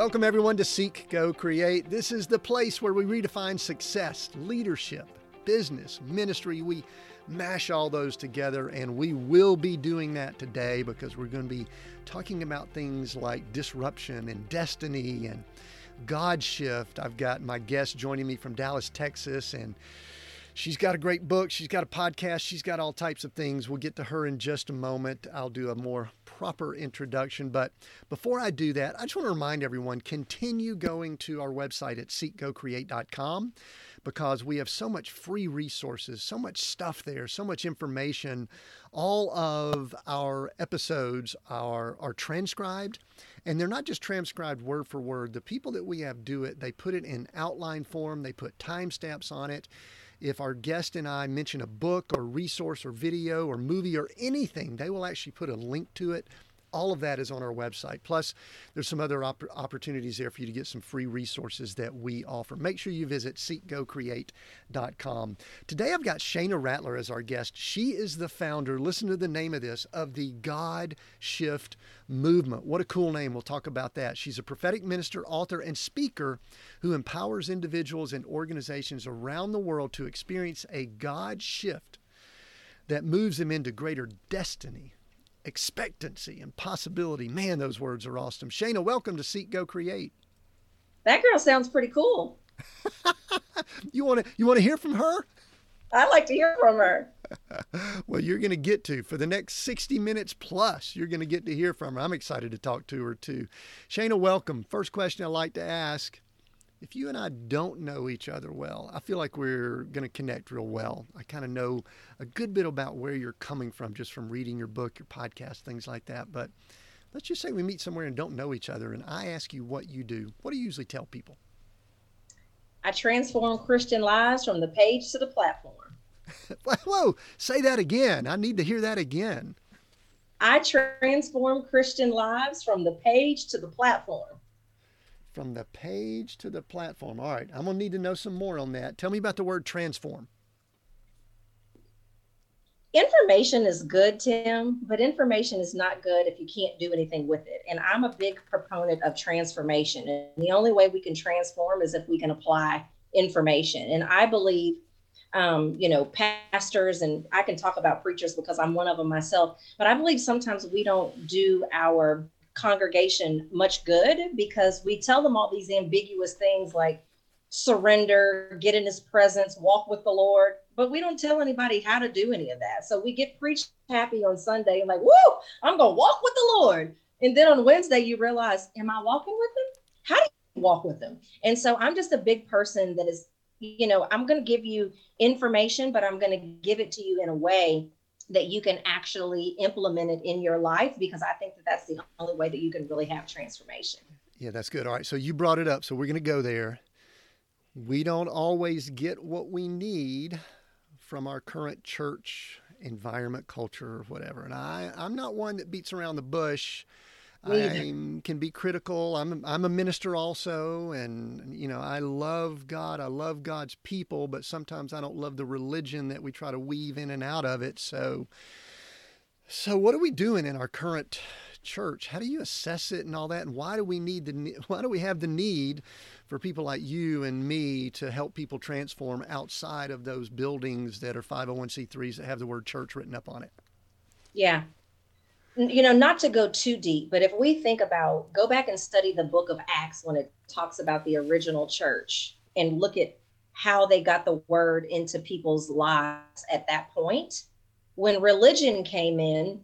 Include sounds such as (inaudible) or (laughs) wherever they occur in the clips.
Welcome, everyone, to Seek, Go, Create. This is the place where we redefine success, leadership, business, ministry. We mash all those together, and we will be doing that today because we're going to be talking about things like disruption and destiny and God shift. I've got my guest joining me from Dallas, Texas, and She's got a great book. She's got a podcast. She's got all types of things. We'll get to her in just a moment. I'll do a more proper introduction. But before I do that, I just want to remind everyone continue going to our website at seekgocreate.com because we have so much free resources, so much stuff there, so much information. All of our episodes are, are transcribed, and they're not just transcribed word for word. The people that we have do it, they put it in outline form, they put timestamps on it if our guest and I mention a book or resource or video or movie or anything, they will actually put a link to it all of that is on our website. Plus, there's some other op- opportunities there for you to get some free resources that we offer. Make sure you visit seekgocreate.com. Today, I've got Shana Rattler as our guest. She is the founder, listen to the name of this, of the God Shift Movement. What a cool name. We'll talk about that. She's a prophetic minister, author, and speaker who empowers individuals and organizations around the world to experience a God shift that moves them into greater destiny expectancy and possibility. Man, those words are awesome. Shana, welcome to Seek Go Create. That girl sounds pretty cool. (laughs) you want to you want to hear from her? I'd like to hear from her. (laughs) well, you're going to get to for the next 60 minutes plus. You're going to get to hear from her. I'm excited to talk to her too. Shana, welcome. First question I'd like to ask if you and I don't know each other well, I feel like we're going to connect real well. I kind of know a good bit about where you're coming from just from reading your book, your podcast, things like that. But let's just say we meet somewhere and don't know each other, and I ask you what you do. What do you usually tell people? I transform Christian lives from the page to the platform. (laughs) Whoa, say that again. I need to hear that again. I transform Christian lives from the page to the platform from the page to the platform. All right, I'm going to need to know some more on that. Tell me about the word transform. Information is good, Tim, but information is not good if you can't do anything with it. And I'm a big proponent of transformation. And the only way we can transform is if we can apply information. And I believe, um, you know, pastors, and I can talk about preachers because I'm one of them myself, but I believe sometimes we don't do our congregation much good because we tell them all these ambiguous things like surrender, get in his presence, walk with the Lord, but we don't tell anybody how to do any of that. So we get preached happy on Sunday and like, whoo, I'm to walk with the Lord. And then on Wednesday, you realize, am I walking with him? How do you walk with him? And so I'm just a big person that is, you know, I'm to give you information, but I'm to give it to you in a way that you can actually implement it in your life because I think that that's the only way that you can really have transformation. Yeah, that's good. All right. So you brought it up. So we're going to go there. We don't always get what we need from our current church environment, culture, or whatever. And I, I'm not one that beats around the bush. I can be critical. I'm I'm a minister also, and you know I love God. I love God's people, but sometimes I don't love the religion that we try to weave in and out of it. So, so what are we doing in our current church? How do you assess it and all that? And why do we need the (laughs) why do we have the need for people like you and me to help people transform outside of those buildings that are 501c3s that have the word church written up on it? Yeah, you know, not to go too deep, but if we think about, go back and study the book of Acts when it talks about the original church and look at how they got the word into people's lives at that point. When religion came in,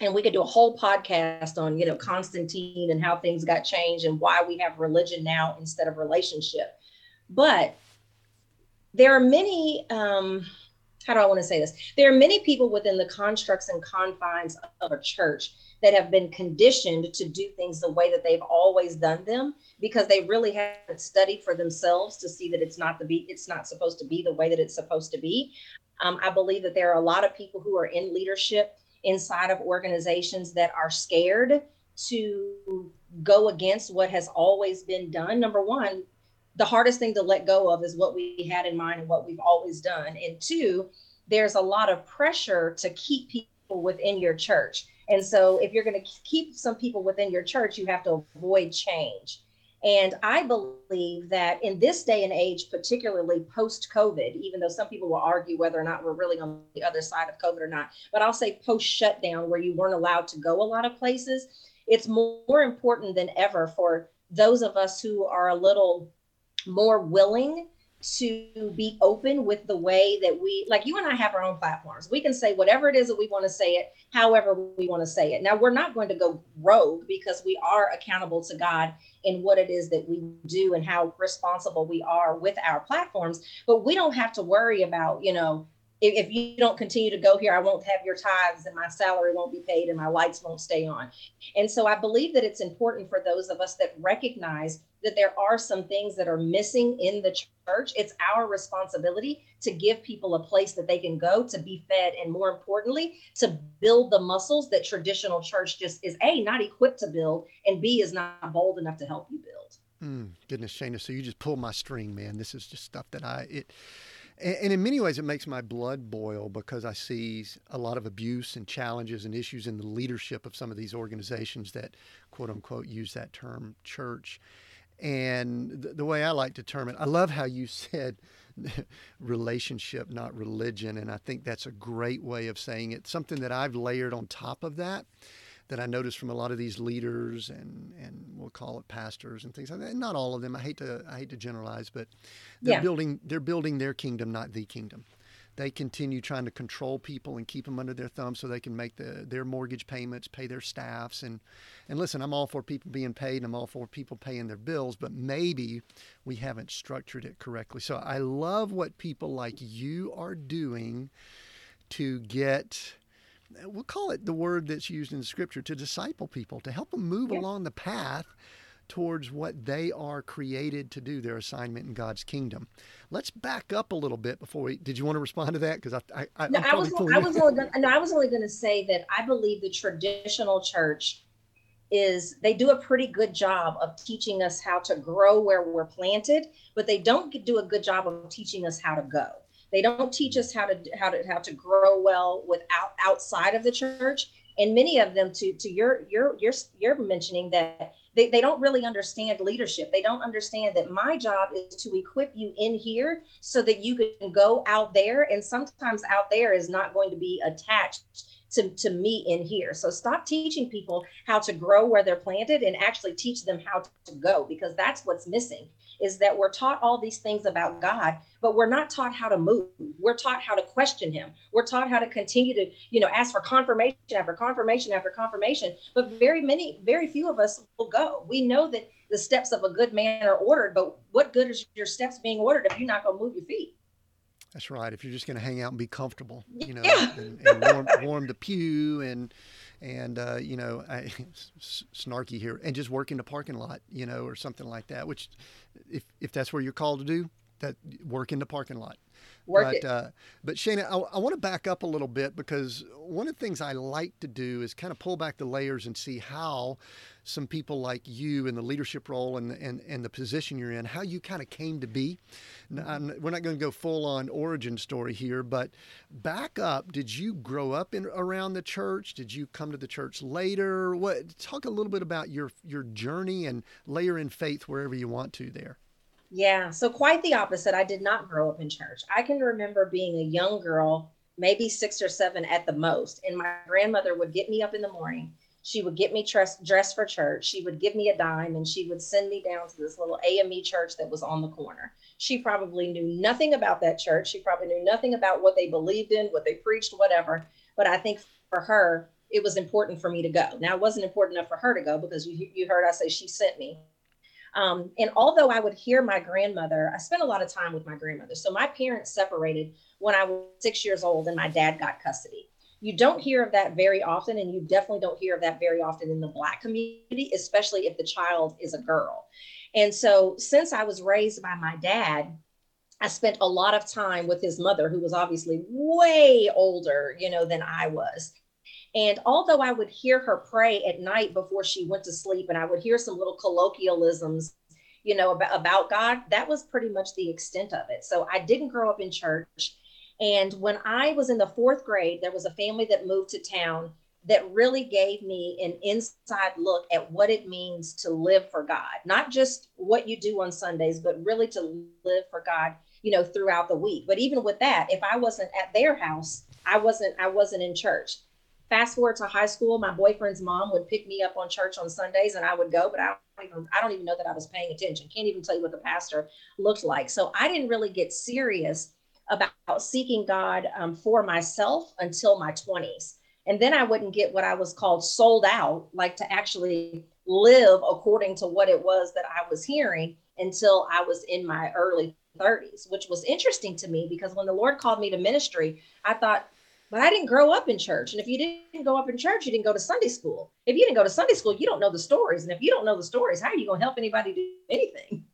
and we could do a whole podcast on, you know, Constantine and how things got changed and why we have religion now instead of relationship. But there are many um, how do I want to say this? There are many people within the constructs and confines of a church that have been conditioned to do things the way that they've always done them because they really haven't studied for themselves to see that it's not the be it's not supposed to be the way that it's supposed to be. Um, I believe that there are a lot of people who are in leadership inside of organizations that are scared to go against what has always been done. Number one, the hardest thing to let go of is what we had in mind and what we've always done. And two, there's a lot of pressure to keep people within your church. And so if you're going to keep some people within your church, you have to avoid change. And I believe that in this day and age, particularly post COVID, even though some people will argue whether or not we're really on the other side of COVID or not, but I'll say post shutdown, where you weren't allowed to go a lot of places, it's more important than ever for those of us who are a little more willing to be open with the way that we like you and I have our own platforms. We can say whatever it is that we want to say it, however we want to say it. Now we're not going to go rogue because we are accountable to God in what it is that we do and how responsible we are with our platforms. But we don't have to worry about, you know, if, you don't continue to go here, I won't have your tithes and my salary won't be paid and my lights won't stay on. And so I believe that it's important for those of us that recognize that there are some things that are missing in the church. It's our responsibility to give people a place that they can go to be fed, and more importantly, to build the muscles that traditional church just is A, not equipped to build, and B, is not bold enough to help you build. Mm, goodness, Shana. So you just pulled my string, man. This is just stuff that I, it, and in many ways, it makes my blood boil because I see a lot of abuse and challenges and issues in the leadership of some of these organizations that, quote unquote, use that term church. And the, the way I like to term it, I love how you (laughs) said relationship, not religion. And I think that's a great way of saying it. Something that I've layered on top of that that I notice from a lot of these leaders and and we'll call it pastors and things like that. And not all of them. I hate to I hate to generalize, but they're yeah. building they're building their kingdom, not the kingdom. They continue trying to control people and keep them under their thumb so they can make the, their mortgage payments, pay their staffs, and and listen. I'm all for people being paid, and I'm all for people paying their bills, but maybe we haven't structured it correctly. So I love what people like you are doing to get we'll call it the word that's used in scripture to disciple people, to help them move yeah. along the path towards what they are created to do, their assignment in God's kingdom. Let's back up a little bit before we. Did you want to respond to that? Because I, I, no, I was, I was only, gonna, no, I was only going to say that I believe the traditional church is they do a pretty good job of teaching us how to grow where we're planted, but they don't do a good job of teaching us how to go. They don't teach us how to how to how to grow well without outside of the church. And many of them, to to your your your you're mentioning that they, they don't really understand leadership. They don't understand that my job is to equip you in here so that you can go out there. And sometimes out there is not going to be attached to, to me in here. So stop teaching people how to grow where they're planted and actually teach them how to go because that's what's missing is that we're taught all these things about God, but we're not taught how to move. We're taught how to question him. We're taught how to continue to, you know, ask for confirmation after confirmation after confirmation. But very many, very few of us will go. We know that the steps of a good man are ordered, but what good is your steps being ordered if you're not going to move your feet? That's right. If you're just going to hang out and be comfortable, you know, yeah. and, and warm, warm the pew and and uh, you know, I, (laughs) snarky here, and just work in the parking lot, you know, or something like that. Which, if if that's where you're called to do, that work in the parking lot. Work but, it. Uh, but Shana, I, I want to back up a little bit because one of the things I like to do is kind of pull back the layers and see how some people like you in the leadership role and and, and the position you're in, how you kind of came to be. I'm, we're not going to go full on origin story here, but back up. Did you grow up in around the church? Did you come to the church later? What? Talk a little bit about your your journey and layer in faith wherever you want to there. Yeah, so quite the opposite. I did not grow up in church. I can remember being a young girl, maybe six or seven at the most, and my grandmother would get me up in the morning. She would get me dressed, for church. She would give me a dime and she would send me down to this little AME church that was on the corner. She probably knew nothing about that church. She probably knew nothing about what they believed in, what they preached, whatever. But I think for her, it was important for me to go. Now, it wasn't important enough for her to go because you, you heard I say she sent me. Um, and although I would hear my grandmother, I spent a lot of time with my grandmother. So my parents separated when I was six years old and my dad got custody. You don't hear of that very often, and you definitely don't hear of that very often in the Black community, especially if the child is a girl. And so, since I was raised by my dad, I spent a lot of time with his mother, who was obviously way older, you know, than I was. And although I would hear her pray at night before she went to sleep, and I would hear some little colloquialisms, you know, about, about God, that was pretty much the extent of it. So I didn't grow up in church. And when I was in the fourth grade, there was a family that moved to town that really gave me an inside look at what it means to live for God, not just what you do on Sundays, but really to live for God, you know, throughout the week. But even with that, if I wasn't at their house, I wasn't I wasn't in church. Fast forward to high school, my boyfriend's mom would pick me up on church on Sundays and I would go, but I don't even I don't even know that I was paying attention. Can't even tell you what the pastor looked like. So I didn't really get serious about seeking God um, for myself until my 20s and then I wouldn't get what I was called sold out, like to actually live according to what it was that I was hearing until I was in my early 30s, which was interesting to me because when the Lord called me to ministry, I thought, but I didn't grow up in church. And if you didn't go up in church, you didn't go to Sunday school. If you didn't go to Sunday school, you don't know the stories. And if you don't know the stories, how are you going to help anybody do anything?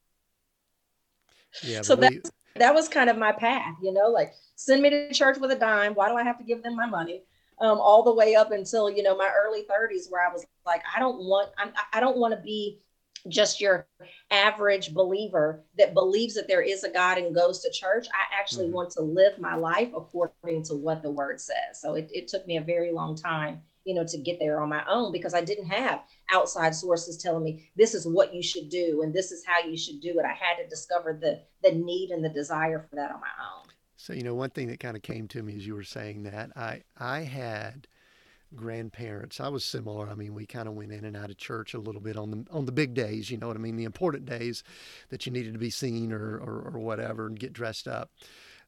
Yeah. So we... that that was kind of my path, you know, like send me to church with a dime. Why do I have to give them my money? um, all the way up until you know my early 30s where i was like i don't want I'm, i don't want to be just your average believer that believes that there is a god and goes to church i actually mm-hmm. want to live my life according to what the word says so it, it took me a very long time you know to get there on my own because i didn't have outside sources telling me this is what you should do and this is how you should do it i had to discover the the need and the desire for that on my own so you know, one thing that kind of came to me as you were saying that I I had grandparents. I was similar. I mean, we kind of went in and out of church a little bit on the on the big days. You know what I mean? The important days that you needed to be seen or or, or whatever and get dressed up.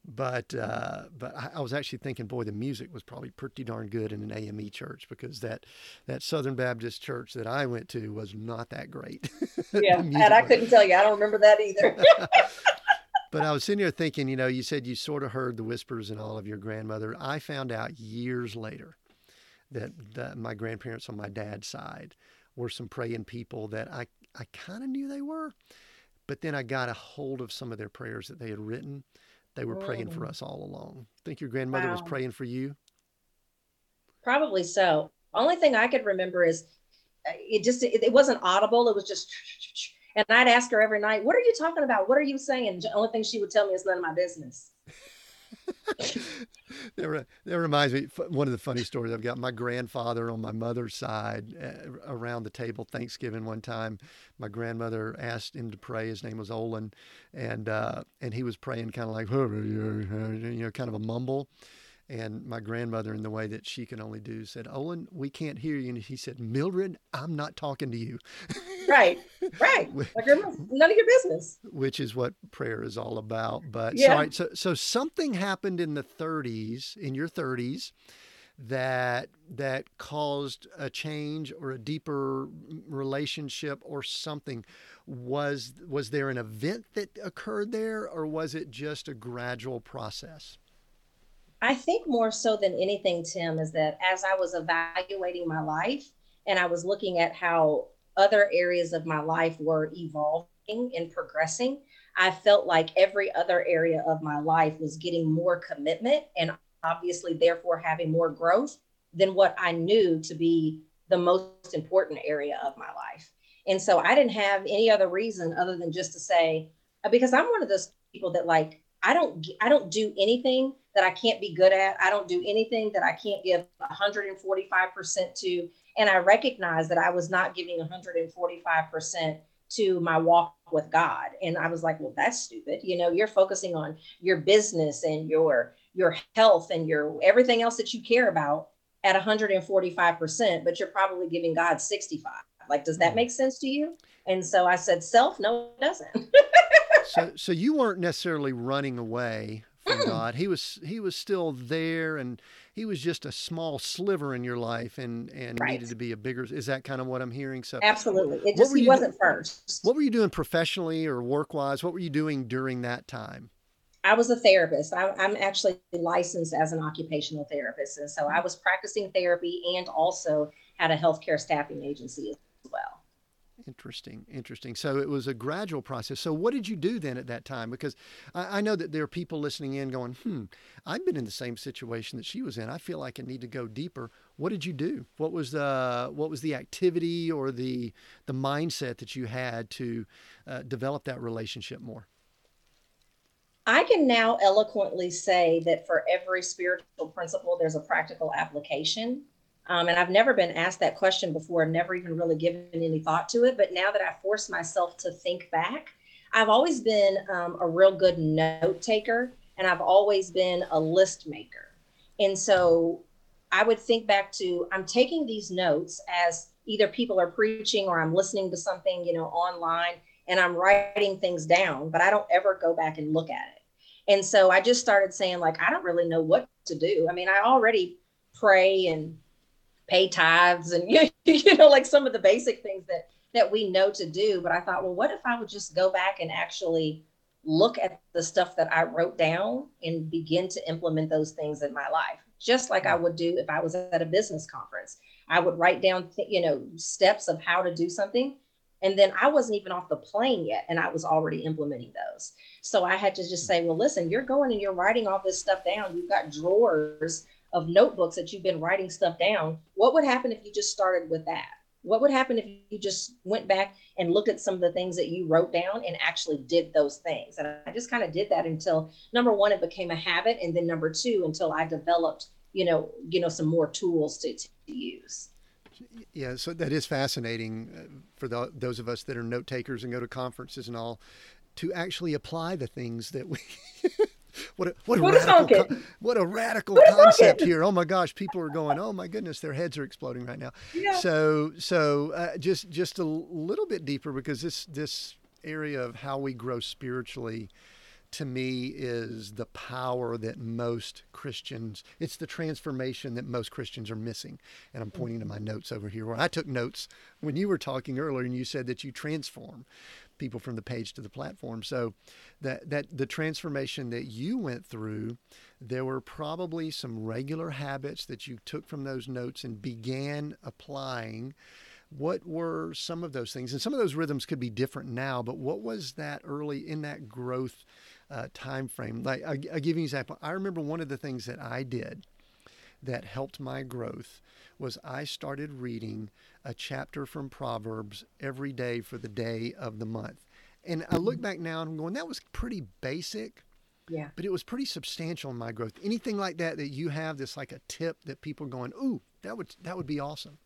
But uh, but I, I, was actually thinking, boy, the music was probably pretty darn good in an AME church because that that Southern Baptist church that I went to was not that great. (laughs) Yeah, and I couldn't tell you. I don't remember that either. (laughs) (laughs) but I was sitting here thinking, you know, you said you sort of heard the whispers and all of your grandmother. I found out years later that, that my grandparents on my dad's side were some praying people that I, I kind of knew they were. But then I got a hold of some of their prayers that they had written. They were praying for mm. us all along. Think your grandmother wow. was praying for you? Probably so. Only thing I could remember is uh, it just it, it wasn't audible. It was just and I'd ask her every night, What are you talking about? What are you saying? The only thing she would tell me is none of my business. (laughs) that, re- that reminds me one of the funny stories I've got. My grandfather on my mother's side, uh, around the table Thanksgiving one time, my grandmother asked him to pray. His name was Olin, and uh, and he was praying kind of like you know, kind of a mumble. And my grandmother, in the way that she can only do, said, Olin, we can't hear you. And he said, Mildred, I'm not talking to you. Right, right. (laughs) like none of your business. Which is what prayer is all about. But yeah. so, so, so something happened in the 30s, in your 30s, that that caused a change or a deeper relationship or something was was there an event that occurred there or was it just a gradual process I think more so than anything, Tim, is that as I was evaluating my life and I was looking at how other areas of my life were evolving and progressing, I felt like every other area of my life was getting more commitment and obviously, therefore, having more growth than what I knew to be the most important area of my life. And so I didn't have any other reason other than just to say, because I'm one of those people that like, I don't, I don't do anything that I can't be good at. I don't do anything that I can't give 145% to. And I recognize that I was not giving 145% to my walk with God. And I was like, well, that's stupid. You know, you're focusing on your business and your your health and your everything else that you care about at 145%, but you're probably giving God 65. Like, does that hmm. make sense to you? And so I said, self, no, it doesn't. (laughs) so so you weren't necessarily running away from mm. God. He was he was still there, and he was just a small sliver in your life, and and right. needed to be a bigger. Is that kind of what I'm hearing? So absolutely, it just he wasn't do- first. What were you doing professionally or work wise? What were you doing during that time? I was a therapist. I, am actually licensed as an occupational therapist, and so I was practicing therapy and also had a healthcare staffing agency as well. Interesting, interesting. So it was a gradual process. So what did you do then at that time? Because I, I, know that there are people listening in going, "Hmm, I've been in the same situation that she was in. I feel like I need to go deeper." What did you do? What was the what was the activity or the the mindset that you had to uh, develop that relationship more? I can now eloquently say that for every spiritual principle, there's a practical application. Um, and I've never been asked that question before, never even really given any thought to it. But now that I force myself to think back, I've always been um, a real good note taker and I've always been a list maker. And so I would think back to I'm taking these notes as either people are preaching or I'm listening to something, you know, online and I'm writing things down, but I don't ever go back and look at it. And so I just started saying, like, I don't really know what to do. I mean, I already pray and pay tithes and (laughs) you know, like some of the basic things that that we know to do. But I thought, well, what if I would just go back and actually look at the stuff that I wrote down and begin to implement those things in my life, just like I would do if I was at a business conference. I would write down, you know, steps of how to do something. And then I wasn't even off the plane yet, and I was already implementing those. So I had to just say, well, listen, you're going and you're writing all this stuff down. You've got drawers of notebooks that you've been writing stuff down. What would happen if you just started with that? What would happen if you just went back and looked at some of the things that you wrote down and actually did those things? And I just kind of did that until number one, it became a habit, and then number two, until I developed, you know, you know, some more tools to, to use. Yeah, so that is fascinating uh, for the, those of us that are note takers and go to conferences and all to actually apply the things that we (laughs) what a, what a radical con- what a radical what concept here. Oh my gosh, people are going, "Oh my goodness, their heads are exploding right now." Yeah. So so uh, just just a little bit deeper because this this area of how we grow spiritually to me is the power that most Christians, it's the transformation that most Christians are missing. And I'm pointing to my notes over here where I took notes when you were talking earlier and you said that you transform people from the page to the platform. So that that the transformation that you went through, there were probably some regular habits that you took from those notes and began applying. What were some of those things? And some of those rhythms could be different now, but what was that early in that growth uh, time frame? Like I, I'll give you an example. I remember one of the things that I did that helped my growth was I started reading a chapter from Proverbs every day for the day of the month. And I look back now and I'm going, that was pretty basic. Yeah. But it was pretty substantial in my growth. Anything like that that you have that's like a tip that people are going, ooh, that would that would be awesome.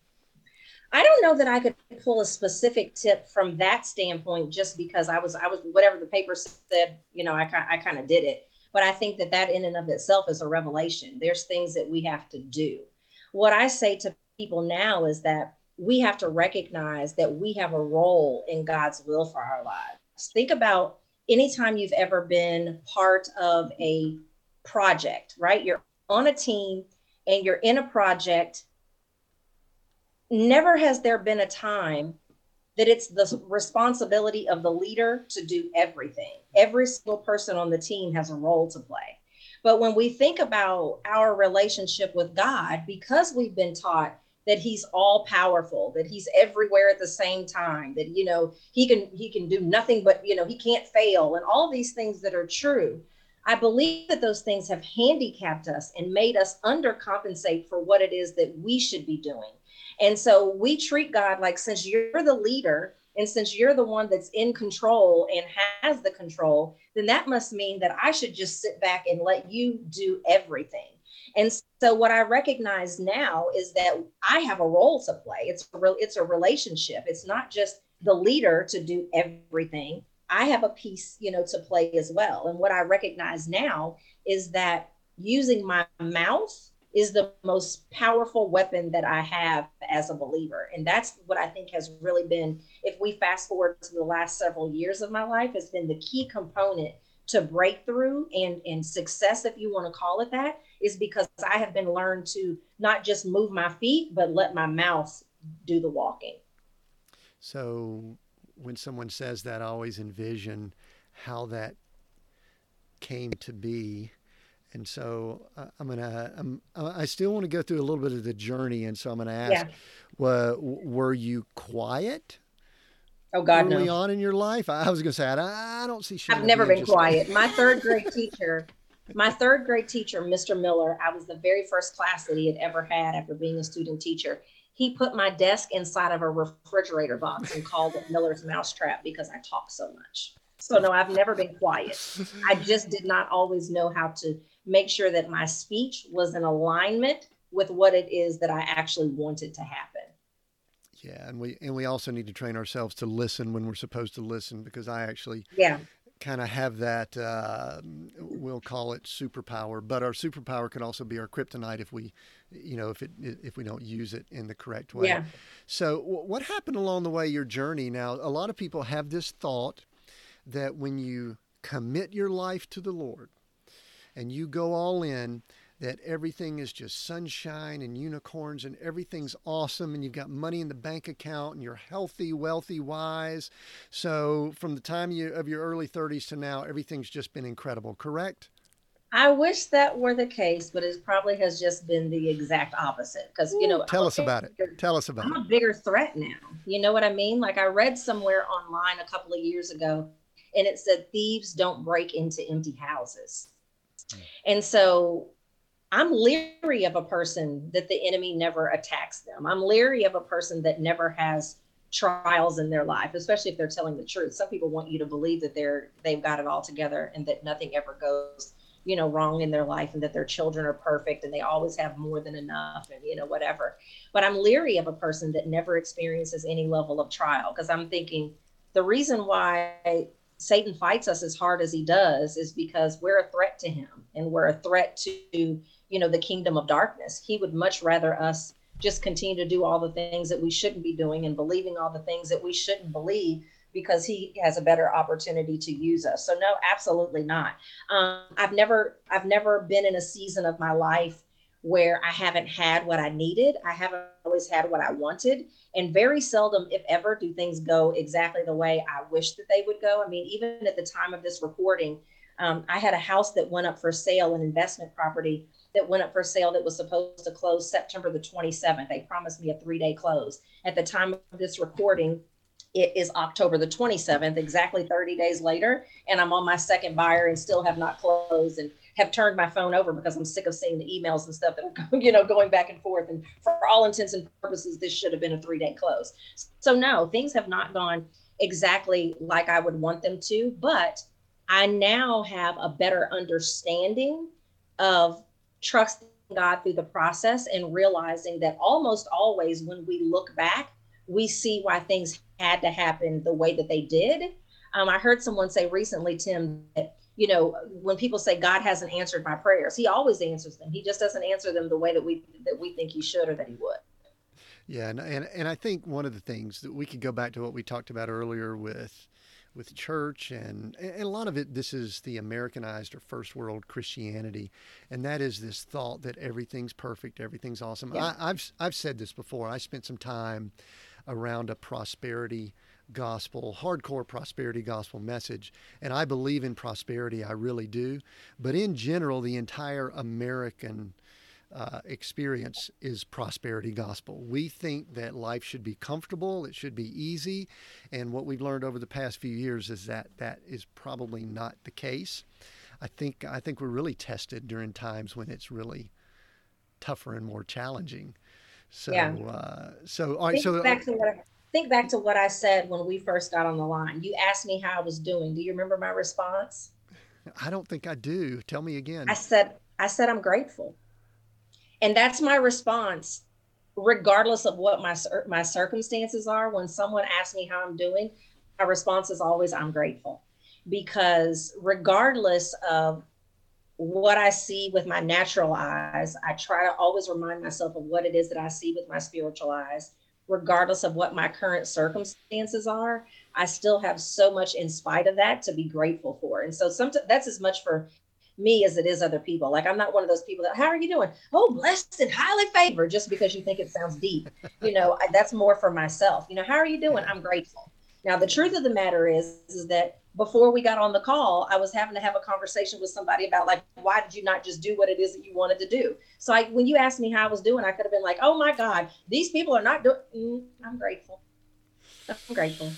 I don't know that I could pull a specific tip from that standpoint just because I was I was whatever the paper said, you know, I I kind of did it. But I think that that in and of itself is a revelation. There's things that we have to do. What I say to people now is that we have to recognize that we have a role in God's will for our lives. Think about anytime you've ever been part of a project, right? You're on a team and you're in a project. Never has there been a time that it's the responsibility of the leader to do everything. Every single person on the team has a role to play. But when we think about our relationship with God, because we've been taught that he's all powerful that he's everywhere at the same time that you know he can he can do nothing but you know he can't fail and all these things that are true i believe that those things have handicapped us and made us undercompensate for what it is that we should be doing and so we treat God like since you're the leader and since you're the one that's in control and has the control, then that must mean that I should just sit back and let you do everything. And so what I recognize now is that I have a role to play. It's a real, it's a relationship. It's not just the leader to do everything. I have a piece, you know, to play as well. And what I recognize now is that using my mouth is the most powerful weapon that I have as a believer. And that's what I think has really been, if we fast forward to the last several years of my life, has been the key component to breakthrough and, and success, if you want to call it that, is because I have been learned to not just move my feet, but let my mouth do the walking. So when someone says that, I always envision how that came to be and so uh, I'm gonna, I'm, I still want to go through a little bit of the journey. And so I'm gonna ask, yeah. were, were you quiet? Oh God, early no. on in your life, I was gonna say, I, I don't see. I've never been quiet. My third grade teacher, my third grade teacher, Mr. Miller, I was the very first class that he had ever had after being a student teacher. He put my desk inside of a refrigerator box and called it Miller's Mousetrap because I talk so much. So no, I've never been quiet. I just did not always know how to make sure that my speech was in alignment with what it is that I actually wanted to happen. Yeah, and we and we also need to train ourselves to listen when we're supposed to listen because I actually yeah kind of have that uh, we'll call it superpower but our superpower can also be our kryptonite if we you know if it if we don't use it in the correct way yeah. so what happened along the way your journey now a lot of people have this thought that when you commit your life to the lord and you go all in that everything is just sunshine and unicorns and everything's awesome and you've got money in the bank account and you're healthy, wealthy, wise. So from the time you, of your early 30s to now, everything's just been incredible, correct? I wish that were the case, but it probably has just been the exact opposite. Because you know, tell us about it. Tell us about I'm it. I'm a bigger threat now. You know what I mean? Like I read somewhere online a couple of years ago, and it said thieves don't break into empty houses. Mm. And so I'm leery of a person that the enemy never attacks them. I'm leery of a person that never has trials in their life, especially if they're telling the truth. Some people want you to believe that they're they've got it all together and that nothing ever goes, you know, wrong in their life and that their children are perfect and they always have more than enough and you know whatever. But I'm leery of a person that never experiences any level of trial because I'm thinking the reason why Satan fights us as hard as he does is because we're a threat to him and we're a threat to you know the kingdom of darkness. He would much rather us just continue to do all the things that we shouldn't be doing and believing all the things that we shouldn't believe because he has a better opportunity to use us. So no absolutely not. Um, i've never i've never been in a season of my life where i haven't had what i needed. I haven't always had what i wanted. And very seldom if ever do things go exactly the way i wish that they would go. I mean even at the time of this recording um, i had a house that went up for sale an investment property that went up for sale that was supposed to close September the 27th. They promised me a three day close. At the time of this recording, it is October the 27th, exactly 30 days later, and I'm on my second buyer and still have not closed and have turned my phone over because I'm sick of seeing the emails and stuff that are (laughs) you know going back and forth. And for all intents and purposes, this should have been a three day close. So no, things have not gone exactly like I would want them to, but I now have a better understanding of trusting God through the process and realizing that almost always when we look back, we see why things had to happen the way that they did. Um, I heard someone say recently, Tim, that you know when people say God hasn't answered my prayers, He always answers them. He just doesn't answer them the way that we that we think He should or that He would. Yeah, and and, and I think one of the things that we could go back to what we talked about earlier with with church and, and a lot of it this is the americanized or first world christianity and that is this thought that everything's perfect everything's awesome yeah. I, have i've said this before i spent some time around a prosperity gospel hardcore prosperity gospel message and i believe in prosperity i really do but in general the entire american uh, experience is prosperity gospel. We think that life should be comfortable, it should be easy, and what we've learned over the past few years is that that is probably not the case. I think I think we're really tested during times when it's really tougher and more challenging. So, yeah. uh, so all right. Think so back to what I, think back to what I said when we first got on the line. You asked me how I was doing. Do you remember my response? I don't think I do. Tell me again. I said I said I'm grateful and that's my response regardless of what my my circumstances are. When someone asks me how i'm doing my response is always i'm grateful. Because regardless of what i see with my natural eyes i try to always remind myself of what it is that i see with my spiritual eyes. Regardless of what my current circumstances are i still have so much in spite of that to be grateful for. And so sometimes that's as much for me as it is other people. Like I'm not one of those people that, how are you doing? Oh, blessed and highly favored, just because you think it sounds deep. You know, I, that's more for myself. You know, how are you doing? I'm grateful. Now, the truth of the matter is, is that before we got on the call, I was having to have a conversation with somebody about like, why did you not just do what it is that you wanted to do? So I, when you asked me how I was doing, I could have been like, oh my God, these people are not doing. Mm, I'm grateful. I'm grateful.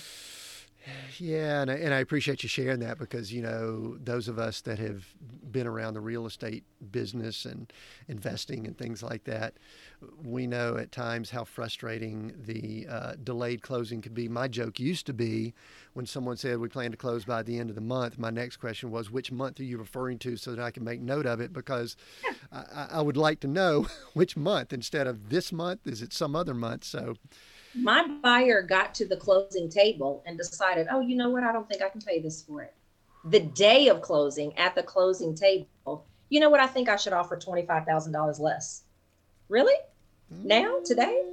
Yeah, and I, and I appreciate you sharing that because you know those of us that have been around the real estate business and investing and things like that, we know at times how frustrating the uh, delayed closing could be. My joke used to be when someone said we plan to close by the end of the month. My next question was, which month are you referring to, so that I can make note of it because I, I would like to know (laughs) which month instead of this month. Is it some other month? So my buyer got to the closing table and decided, oh, you know what? I don't think I can pay this for it. The day of closing, at the closing table, you know what? I think I should offer $25,000 less. Really? Now, today?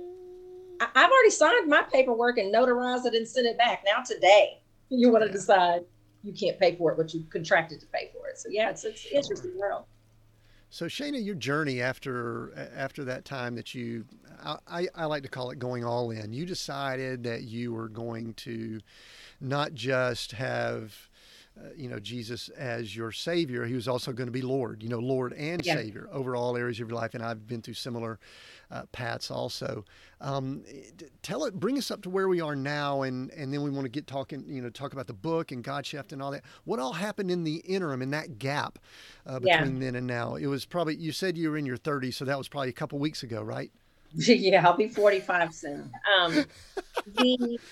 I- have already signed my paperwork and notarized it and sent it back. Now, today, you want to decide you can't pay for it, but you contracted to pay for it. So, yeah, it's, it's interesting world. So Shana, your journey after after that time that you, I, I like to call it going all in. You decided that you were going to not just have, uh, you know, Jesus as your Savior. He was also going to be Lord. You know, Lord and yeah. Savior over all areas of your life. And I've been through similar uh, paths also. Um, tell it, bring us up to where we are now, and and then we want to get talking, you know, talk about the book and God Shift and all that. What all happened in the interim, in that gap uh, between yeah. then and now? It was probably you said you were in your 30s, so that was probably a couple weeks ago, right? (laughs) yeah, I'll be 45 soon. Um, the (laughs)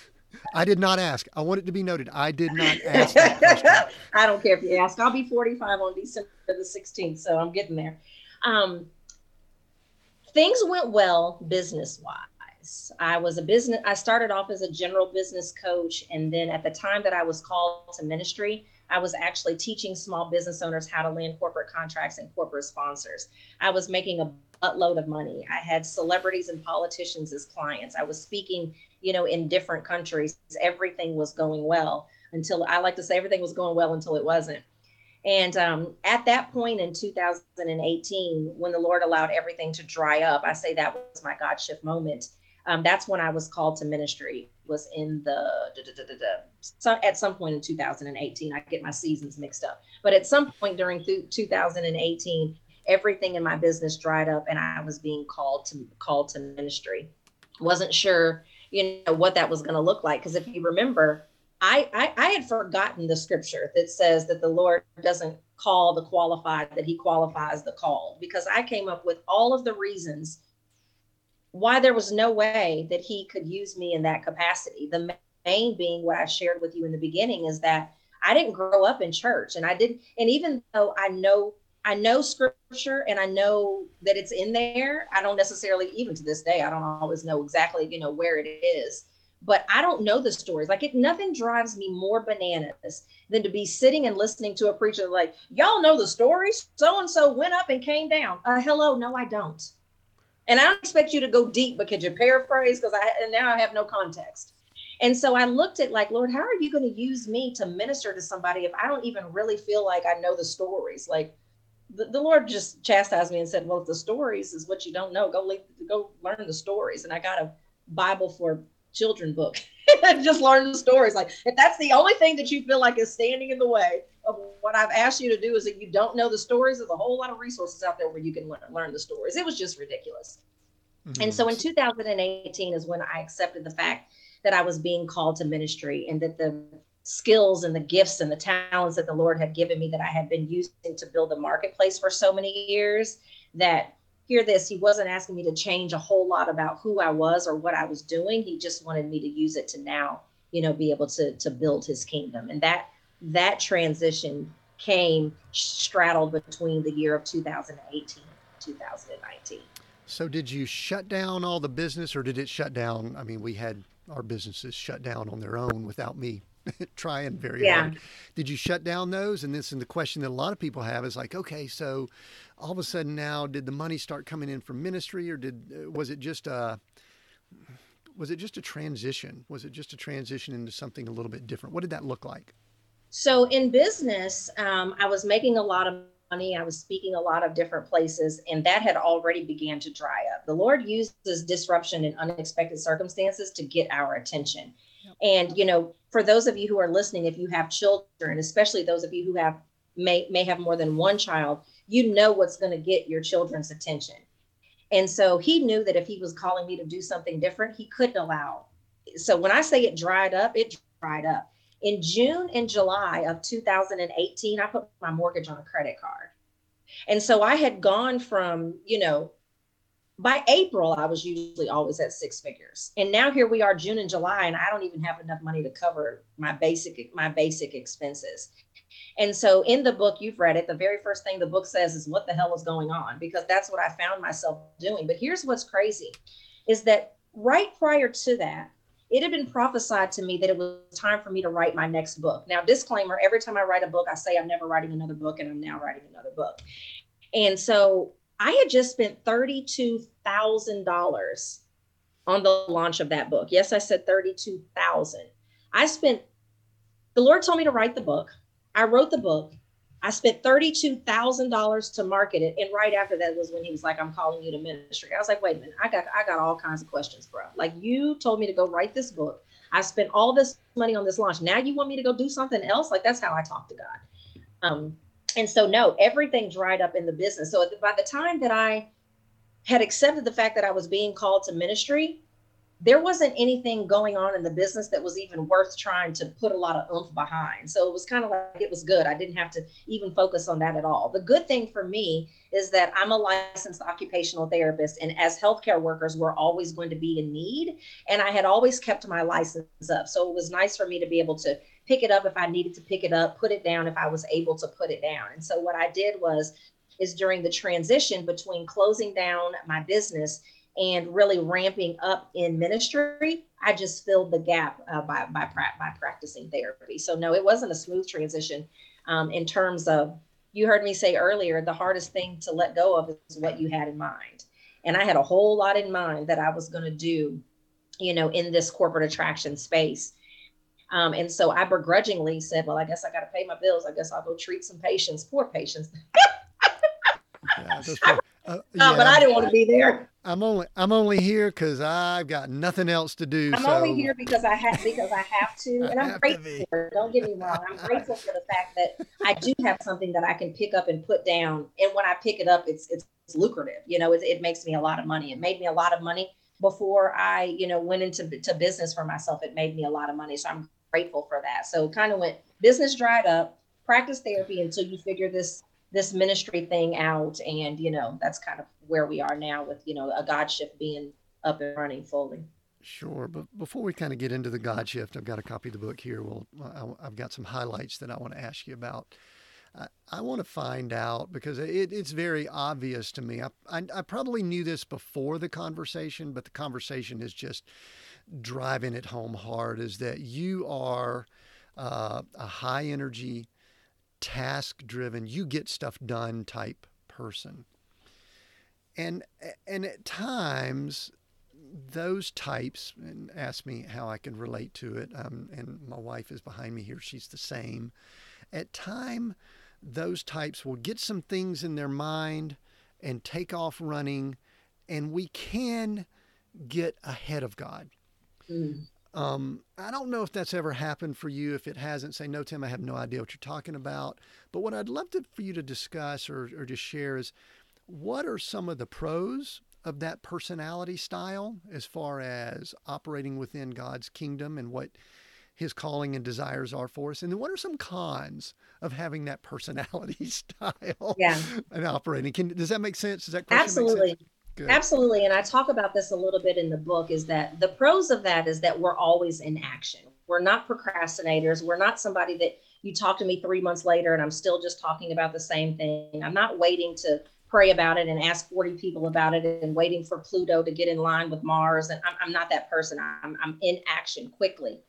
I did not ask. I want it to be noted. I did not ask. (laughs) I don't care if you ask. I'll be 45 on December the 16th, so I'm getting there. Um, things went well business wise. I was a business, I started off as a general business coach. And then at the time that I was called to ministry, I was actually teaching small business owners how to land corporate contracts and corporate sponsors. I was making a buttload of money. I had celebrities and politicians as clients. I was speaking, you know, in different countries. Everything was going well until I like to say everything was going well until it wasn't. And um, at that point in 2018, when the Lord allowed everything to dry up, I say that was my God shift moment. Um, that's when I was called to ministry. Was in the at some point in 2018. I get my seasons mixed up, but at some point during th- 2018, everything in my business dried up, and I was being called to called to ministry. Wasn't sure, you know, what that was going to look like because if you remember, I, I, I had forgotten the scripture that says that the Lord doesn't call the qualified, that he qualifies the called, because I came up with all of the reasons why there was no way that he could use me in that capacity. The main being what I shared with you in the beginning is that I didn't grow up in church and I didn't, and even though I know I know scripture and I know that it's in there. I don't necessarily, even to this day, I don't always know exactly, you know, where it is but I don't know the stories. Like it, nothing drives me more bananas than to be sitting and listening to a preacher like, y'all know the stories. So and so went up and came down. Uh, hello, no, I don't. And I don't expect you to go deep, but could you paraphrase? Because I and now I have no context. And so I looked at like, Lord, how are you going to use me to minister to somebody if I don't even really feel like I know the stories? Like the, the Lord just chastised me and said, Well, if the stories is what you don't know, go go learn the stories. And I got a Bible for children book (laughs) and just learn the stories. Like if that's the only thing that you feel like is standing in the way of what I've asked you to do is that you don't know the stories, there's a whole lot of resources out there where you can learn, learn the stories. It was just ridiculous. Mm-hmm. And so in 2018 is when I accepted the fact that I was being called to ministry and that the skills and the gifts and the talents that the Lord had given me that I had been using to build a marketplace for so many years that hear this he wasn't asking me to change a whole lot about who i was or what i was doing. He just wanted me to use it to now you know be able to to build his kingdom. And that that transition came straddled between the year of 2018 2019 so did you shut down all the business or did it shut down? I mean we had our businesses shut down on their own without me (laughs) trying very yeah. hard. Did you shut down those? And this and the question that a lot of people have is like, okay, so all of a sudden now, did the money start coming in from ministry, or did uh, was it just a was it just a transition? Was it just a transition into something a little bit different? What did that look like? So in business, um, I was making a lot of money. I was speaking a lot of different places, and that had already began to dry up. The Lord uses disruption and unexpected circumstances to get our attention. And you know, for those of you who are listening, if you have children, especially those of you who have may may have more than one child, you know what's going to get your children's attention. And so he knew that if he was calling me to do something different, he couldn't allow. So when I say it dried up, it dried up. In June and July of 2018, I put my mortgage on a credit card. And so I had gone from, you know, by April, I was usually always at six figures. And now here we are, June and July, and I don't even have enough money to cover my basic my basic expenses. And so in the book, you've read it. The very first thing the book says is what the hell is going on? Because that's what I found myself doing. But here's what's crazy is that right prior to that, it had been prophesied to me that it was time for me to write my next book. Now, disclaimer every time I write a book, I say I'm never writing another book, and I'm now writing another book. And so I had just spent $32,000 on the launch of that book. Yes, I said 32,000. I spent the Lord told me to write the book. I wrote the book. I spent $32,000 to market it. And right after that was when he was like, I'm calling you to ministry. I was like, wait a minute, I got, I got all kinds of questions, bro. Like you told me to go write this book. I spent all this money on this launch. Now you want me to go do something else? Like that's how I talk to God. Um, and so no, everything dried up in the business. So by the time that I had accepted the fact that I was being called to ministry, there wasn't anything going on in the business that was even worth trying to put a lot of oomph behind. So it was kind of like it was good. I didn't have to even focus on that at all. The good thing for me is that I'm a licensed occupational therapist, and as healthcare workers, we're always going to be in need. And I had always kept my license up. So it was nice for me to be able to pick it up if I needed to pick it up, put it down if I was able to put it down. And so what I did was is during the transition between closing down my business and really ramping up in ministry, I just filled the gap uh, by, by, by practicing therapy. So, no, it wasn't a smooth transition um, in terms of, you heard me say earlier, the hardest thing to let go of is what you had in mind. And I had a whole lot in mind that I was going to do, you know, in this corporate attraction space. Um, and so I begrudgingly said, well, I guess I got to pay my bills. I guess I'll go treat some patients, poor patients. (laughs) yeah, uh, yeah, but I didn't want to be there. I'm only I'm only here because I've got nothing else to do. I'm so. only here because I have because I have to, and I'm grateful for it. Don't get me wrong. I'm grateful for the fact that I do have something that I can pick up and put down, and when I pick it up, it's it's, it's lucrative. You know, it, it makes me a lot of money. It made me a lot of money before I you know went into to business for myself. It made me a lot of money, so I'm grateful for that. So kind of went business dried up, practice therapy until you figure this this ministry thing out and you know that's kind of where we are now with you know a god shift being up and running fully sure but before we kind of get into the god shift i've got a copy of the book here well i've got some highlights that i want to ask you about I, I want to find out because it, it's very obvious to me. I, I, I probably knew this before the conversation, but the conversation is just driving it home hard. Is that you are uh, a high energy, task driven, you get stuff done type person. And and at times those types and ask me how I can relate to it. Um, and my wife is behind me here; she's the same. At time, those types will get some things in their mind and take off running, and we can get ahead of God. Mm. Um, I don't know if that's ever happened for you. If it hasn't, say, no, Tim, I have no idea what you're talking about. But what I'd love to, for you to discuss or, or just share is what are some of the pros of that personality style as far as operating within God's kingdom and what his calling and desires are for us? And then what are some cons of having that (laughs) personality style yeah. and operating? Can, does that make sense? Does that Absolutely. Good. Absolutely. And I talk about this a little bit in the book is that the pros of that is that we're always in action. We're not procrastinators. We're not somebody that you talk to me three months later and I'm still just talking about the same thing. I'm not waiting to pray about it and ask 40 people about it and waiting for Pluto to get in line with Mars. And I'm, I'm not that person. I'm, I'm in action quickly.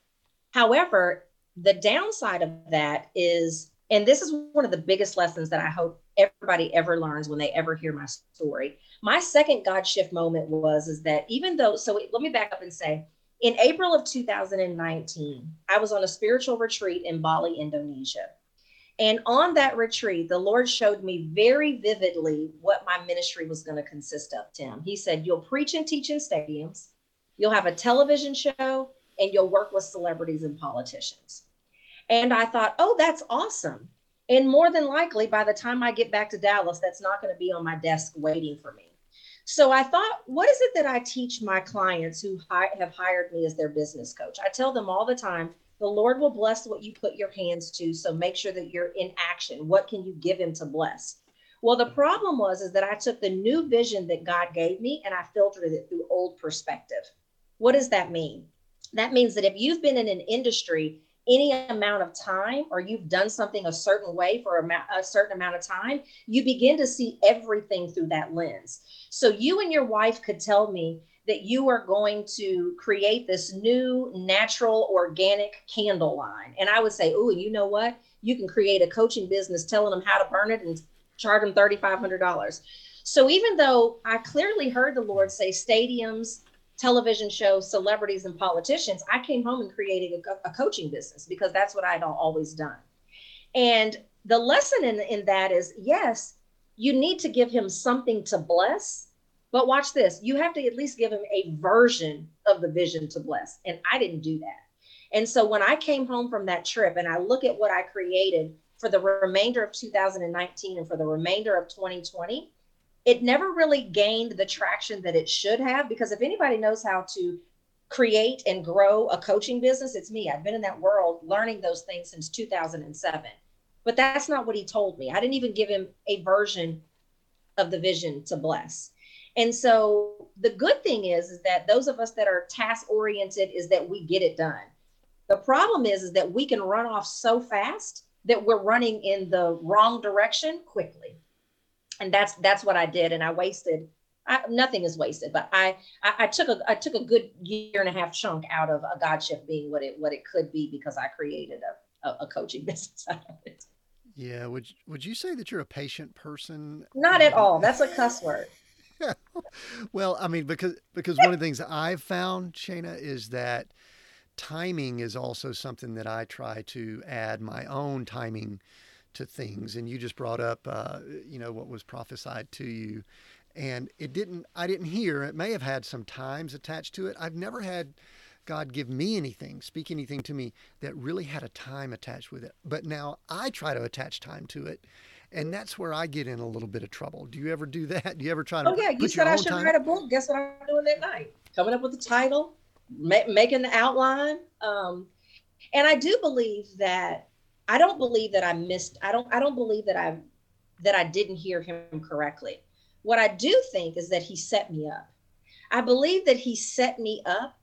However, the downside of that is, and this is one of the biggest lessons that I hope everybody ever learns when they ever hear my story my second God shift moment was is that even though, so let me back up and say, in April of 2019, I was on a spiritual retreat in Bali, Indonesia. And on that retreat, the Lord showed me very vividly what my ministry was going to consist of, Tim. He said, You'll preach and teach in stadiums, you'll have a television show, and you'll work with celebrities and politicians. And I thought, Oh, that's awesome. And more than likely, by the time I get back to Dallas, that's not going to be on my desk waiting for me. So I thought, what is it that I teach my clients who hi- have hired me as their business coach? I tell them all the time the Lord will bless what you put your hands to. So make sure that you're in action. What can you give him to bless? Well, the problem was is that I took the new vision that God gave me and I filtered it through old perspective. What does that mean? That means that if you've been in an industry any amount of time or you've done something a certain way for a, a, certain amount of time, you begin to see everything through that lens. So you and your wife could tell me that you are going to create this new natural organic candle line. And I would say, oh, you know what? You can create a coaching business telling them how to burn it and charge them $3,500. So even though I clearly heard the Lord say stadiums, television shows, celebrities, and politicians, I came home and created a, a coaching business because that's what I'd always done. And the lesson in, in that is yes, you need to give him something to bless. But watch this you have to at least give him a version of the vision to bless. And I didn't do that. And so when I came home from that trip and I look at what I created for the remainder of 2019 and for the remainder of 2020, it never really gained the traction that it should have because if anybody knows how to create and grow a coaching business, it's me. I've been in that world learning those things since 2007. But that's not what he told me. I didn't even give him a version of the vision to bless. And so the good thing is, is that those of us that are task oriented is that we get it done. The problem is, is that we can run off so fast that we're running in the wrong direction quickly and that's that's what I did, and I wasted. I, nothing is wasted, but I, I, I took a I took a good year and a half chunk out of a God godship being what it what it could be because I created a, a, a coaching (laughs) business out of it. Yeah, would would you say that you're a patient person? Not at um, all. That's a cuss word. (laughs) well, I mean, because because one of the things I've found, Shana, is that timing is also something that I try to add my own timing to things. And you just brought up, uh, you know, what was prophesied to you. And it didn't, I didn't hear, it may have had some times attached to it. I've never had God give me anything, speak anything to me that really had a time attached with it. But now I try to attach time to it. And that's where I get in a little bit of trouble. Do you ever do (laughs) that? Do you ever try to? Oh yeah, you said I should time? write a book. Guess what I'm doing that night? Coming up with the title, ma- making the outline. Um, and I do believe that I don't believe that I missed. I don't. I don't believe that I that I didn't hear him correctly. What I do think is that he set me up. I believe that he set me up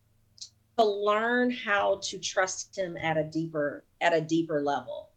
to learn how to trust him at a deeper at a deeper level.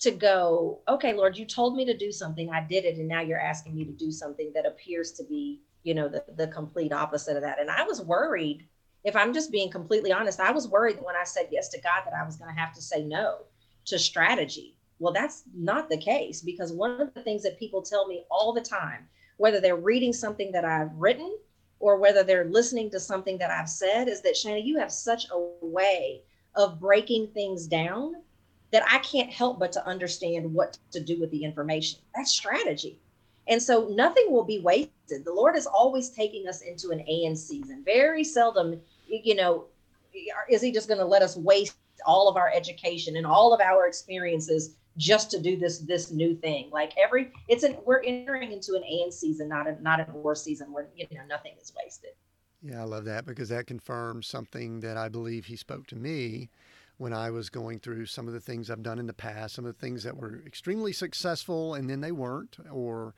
To go, okay, Lord, you told me to do something. I did it, and now you're asking me to do something that appears to be, you know, the the complete opposite of that. And I was worried. If I'm just being completely honest, I was worried when I said yes to God that I was going to have to say no to strategy. Well, that's not the case because one of the things that people tell me all the time, whether they're reading something that I've written or whether they're listening to something that I've said, is that Shana, you have such a way of breaking things down that I can't help but to understand what to do with the information. That's strategy. And so nothing will be wasted. The Lord is always taking us into an and season. Very seldom, you know, is he just going to let us waste all of our education and all of our experiences just to do this this new thing. Like every it's an we're entering into an and season not a not an or season where you know nothing is wasted. Yeah i love that because that confirms something that i believe he spoke to me when I was going through some of the things I've done in the past, some of the things that were extremely successful and then they weren't, or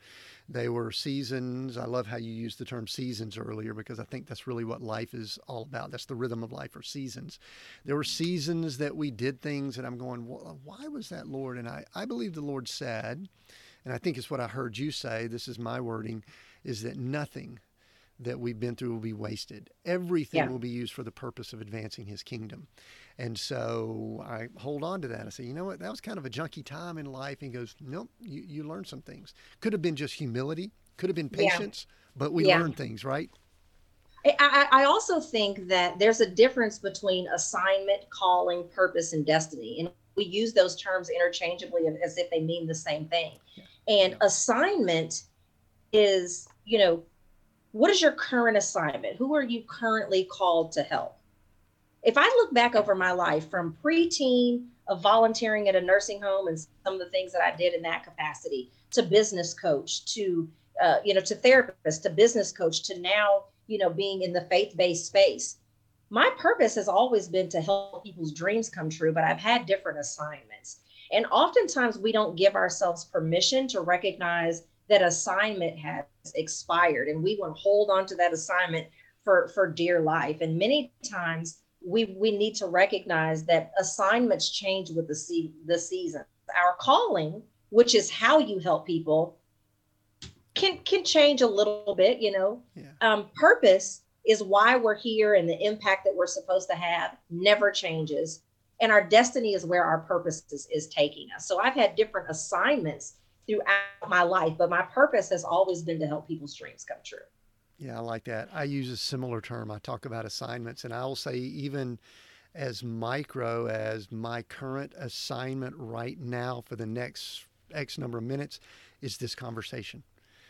they were seasons. I love how you used the term seasons earlier because I think that's really what life is all about. That's the rhythm of life or seasons. There were seasons that we did things and I'm going, well, why was that, Lord? And I, I believe the Lord said, and I think it's what I heard you say, this is my wording, is that nothing that we've been through will be wasted. Everything yeah. will be used for the purpose of advancing his kingdom. And so I hold on to that. I say, you know what? That was kind of a junky time in life. And he goes, nope, you, you learned some things. Could have been just humility, could have been patience, yeah. but we yeah. learned things, right? I, I also think that there's a difference between assignment, calling, purpose, and destiny. And we use those terms interchangeably as if they mean the same thing. Yeah. And assignment is, you know, what is your current assignment? Who are you currently called to help? If I look back over my life from preteen of volunteering at a nursing home and some of the things that I did in that capacity to business coach to uh, you know to therapist to business coach to now you know being in the faith-based space my purpose has always been to help people's dreams come true, but I've had different assignments. And oftentimes we don't give ourselves permission to recognize that assignment has expired and we want to hold on to that assignment for, for dear life. And many times we, we need to recognize that assignments change with the, se- the season. Our calling, which is how you help people, can can change a little bit, you know. Yeah. Um, purpose is why we're here and the impact that we're supposed to have never changes. And our destiny is where our purpose is, is taking us. So I've had different assignments throughout my life, but my purpose has always been to help people's dreams come true. Yeah, I like that. I use a similar term. I talk about assignments, and I will say, even as micro as my current assignment right now for the next X number of minutes is this conversation.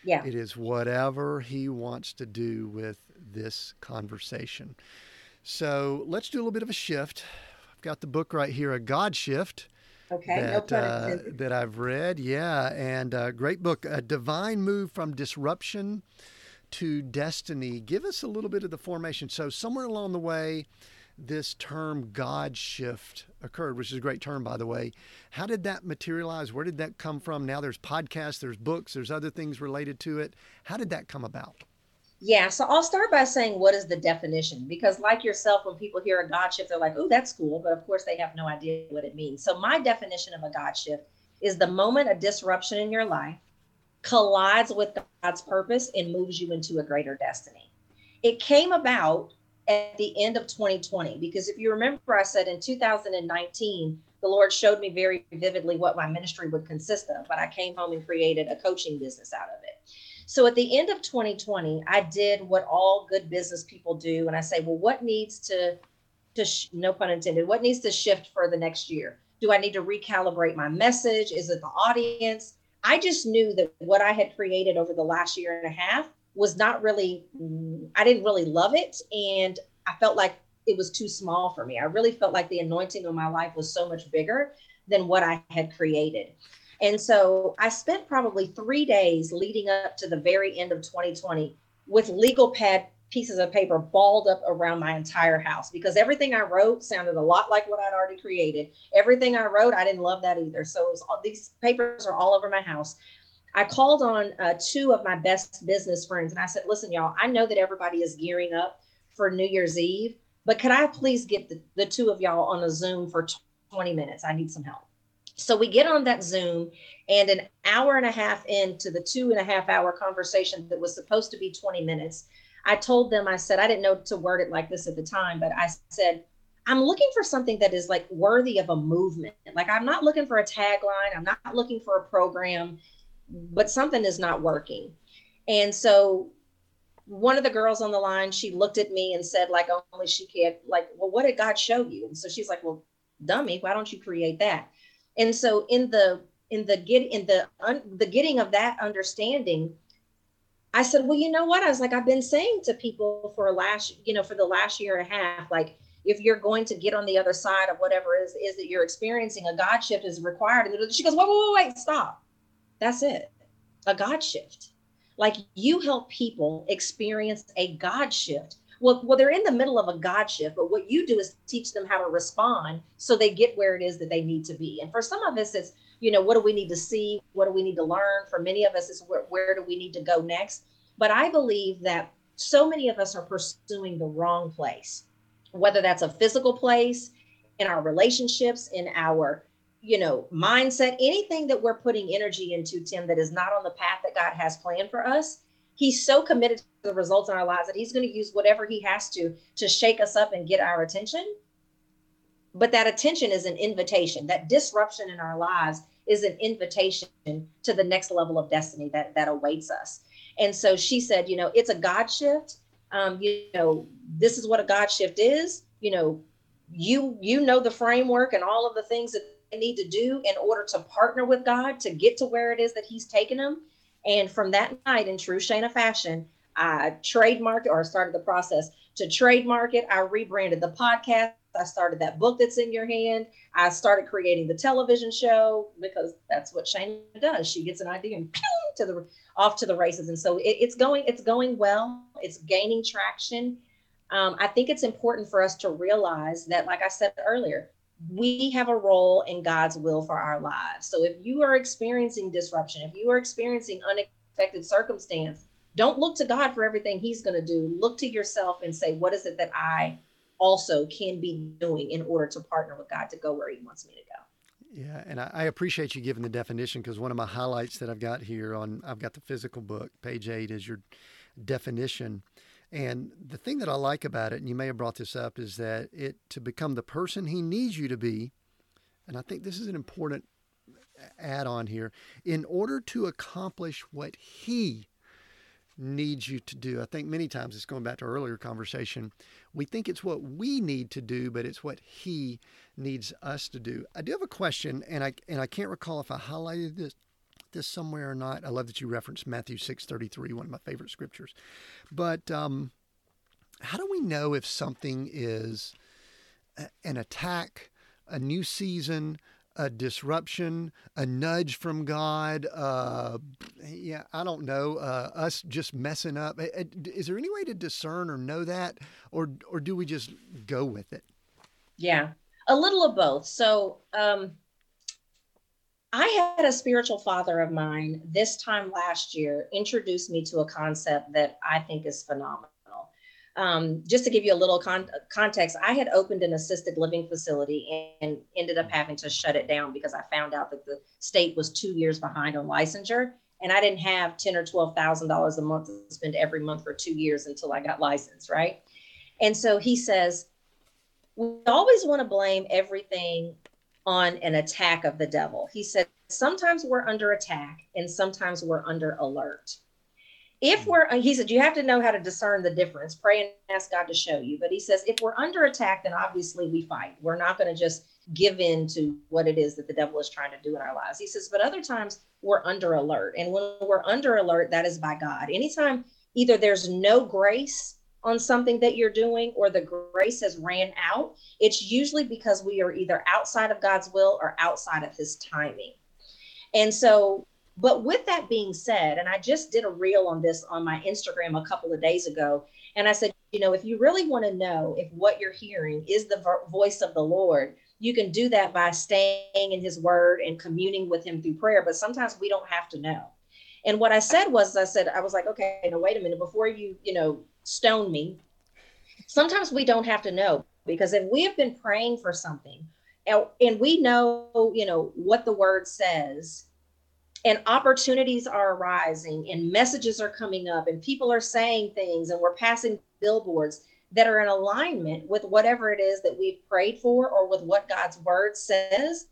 Yeah. It is whatever he wants to do with this conversation. So let's do a little bit of a shift. I've got the book right here, A God Shift. Okay, that, no uh, that I've read. Yeah, and uh, great book, A Divine Move from Disruption to Destiny. Give us a little bit of the formation. So, somewhere along the way, this term God shift occurred, which is a great term, by the way. How did that materialize? Where did that come from? Now there's podcasts, there's books, there's other things related to it. How did that come about? Yeah, so I'll start by saying what is the definition? Because, like yourself, when people hear a God shift, they're like, oh, that's cool. But of course, they have no idea what it means. So, my definition of a God shift is the moment a disruption in your life collides with God's purpose and moves you into a greater destiny. It came about at the end of 2020 because if you remember i said in 2019 the lord showed me very vividly what my ministry would consist of but i came home and created a coaching business out of it. So at the end of 2020 i did what all good business people do and i say well what needs to to sh- no pun intended what needs to shift for the next year? Do i need to recalibrate my message? Is it the audience i just knew that what i had created over the last year and a half was not really i didn't really love it and i felt like it was too small for me. I really felt like the anointing of my life was so much bigger than what i had created. And so i spent probably three days leading up to the very end of 2020 with legal pad pieces of paper balled up around my entire house because everything I wrote sounded a lot like what I'd already created. Everything I wrote, I didn't love that either. So was, these papers are all over my house. I called on uh, two of my best business friends and I said, listen, y'all, I know that everybody is gearing up for New Year's Eve, but could I please get the, the two of y'all on a Zoom for 20 minutes? I need some help. So we get on that Zoom, and an hour and a half into the two and a half hour conversation that was supposed to be 20 minutes, I told them, I said, I didn't know to word it like this at the time, but I said, I'm looking for something that is like worthy of a movement. Like, I'm not looking for a tagline, I'm not looking for a program but something is not working. And so one of the girls on the line, she looked at me and said, like, only she can, like, well, what did God show you? And so she's like, well, dummy, why don't you create that? And so in the in the get in the un, the getting of that understanding, I said, well, you know what? I was like, I've been saying to people for last, you know, for the last year and a half, like, if you're going to get on the other side of whatever is is that you're experiencing, a God shift is required. And she goes, wait, wait, wait, wait, stop. That's it. A God shift. Like you help people experience a God shift. Well, well, they're in the middle of a God shift, but what you do is teach them how to respond so they get where it is that they need to be. And for some of us, it's, you know, what do we need to see? What do we need to learn? For many of us, it's where, where do we need to go next? But I believe that so many of us are pursuing the wrong place, whether that's a physical place, in our relationships, in our you know, mindset, anything that we're putting energy into, Tim, that is not on the path that God has planned for us, He's so committed to the results in our lives that He's going to use whatever He has to to shake us up and get our attention. But that attention is an invitation. That disruption in our lives is an invitation to the next level of destiny that that awaits us. And so she said, you know, it's a God shift. Um, you know, this is what a God shift is. You know, you you know the framework and all of the things that need to do in order to partner with God to get to where it is that He's taken them. And from that night, in true Shana fashion, I trademarked or started the process to trademark it. I rebranded the podcast. I started that book that's in your hand. I started creating the television show because that's what Shana does. She gets an idea and to the off to the races. And so it, it's going it's going well. It's gaining traction. um, I think it's important for us to realize that, like I said earlier, we have a role in God's will for our lives. So if you are experiencing disruption, if you are experiencing unexpected circumstance, don't look to God for everything He's going to do. Look to yourself and say, what is it that I also can be doing in order to partner with God to go where He wants me to go? Yeah, and I, appreciate you giving the definition because one of my highlights that I've got here on I've got the physical book, page eight, is your definition. And the thing that I like about it, and you may have brought this up, is that it to become the person he needs you to be, and I think this is an important add on here, in order to accomplish what he needs you to do. I think many times it's going back to our earlier conversation. We think it's what we need to do, but it's what he needs us to do. I do have a question, and I and I can't recall if I highlighted this this somewhere or not. I love that you referenced Matthew six thirty three, one of my favorite scriptures. But um, how do we know if something is an attack, a new season, a disruption, a nudge from God. Uh, yeah, I don't know. Uh, us just messing up. Is there any way to discern or know that, or or do we just go with it? Yeah, a little of both. So, um, I had a spiritual father of mine this time last year introduce me to a concept that I think is phenomenal. Um, just to give you a little con- context, I had opened an assisted living facility and ended up having to shut it down because I found out that the state was two years behind on licensure, and I didn't have ten or twelve thousand dollars a month to spend every month for two years until I got licensed, right? And so he says, we always want to blame everything on an attack of the devil. He said, sometimes we're under attack and sometimes we're under alert if we're uh, he said you have to know how to discern the difference. Pray and ask god to show you. But he says if we're under attack then obviously we fight. We're not going to just give in to what it is that the devil is trying to do in our lives. He says but other times we're under alert and when we're under alert that is by god. Anytime either there's no grace on something that you're doing or the grace has ran out it's usually because we are either outside of god's will or outside of his timing. And so but with that being said, and I just did a reel on this on my Instagram a couple of days ago, and I said, you know, if you really want to know if what you're hearing is the voice of the Lord, you can do that by staying in his word and communing with him through prayer. But sometimes we don't have to know. And what I said was, I said, I was like, okay, now wait a minute, before you, you know, stone me, sometimes we don't have to know because if we have been praying for something and we know, you know, what the word says, and opportunities are arising and messages are coming up and people are saying things and we're passing billboards that are in alignment with whatever it is that we've prayed for or with what God's word says,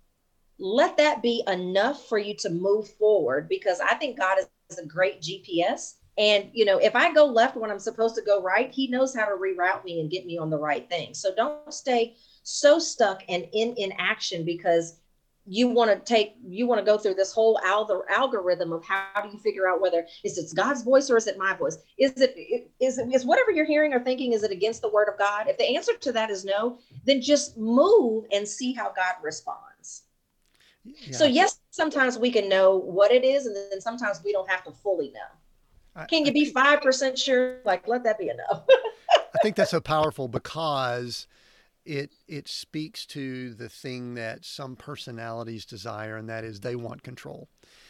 let that be enough for you to move forward because I think God is a great GPS. And, you know, if I go left when I'm supposed to go right, He knows how to reroute me and get me on the right thing. So don't stay so stuck and in inaction because you want to take you want to go through this whole al- algorithm of how do you figure out whether is it God's voice or is it my voice? Is it is it is whatever you're hearing or thinking is it against the word of God? If the answer to that is no, then just move and see how God responds. Yeah. So yes, sometimes we can know what it is, and then sometimes we don't have to fully know. Can you be five percent sure? Like let that be enough. (laughs) I think that's so powerful because it it speaks to the thing that some personalities desire and that is they want control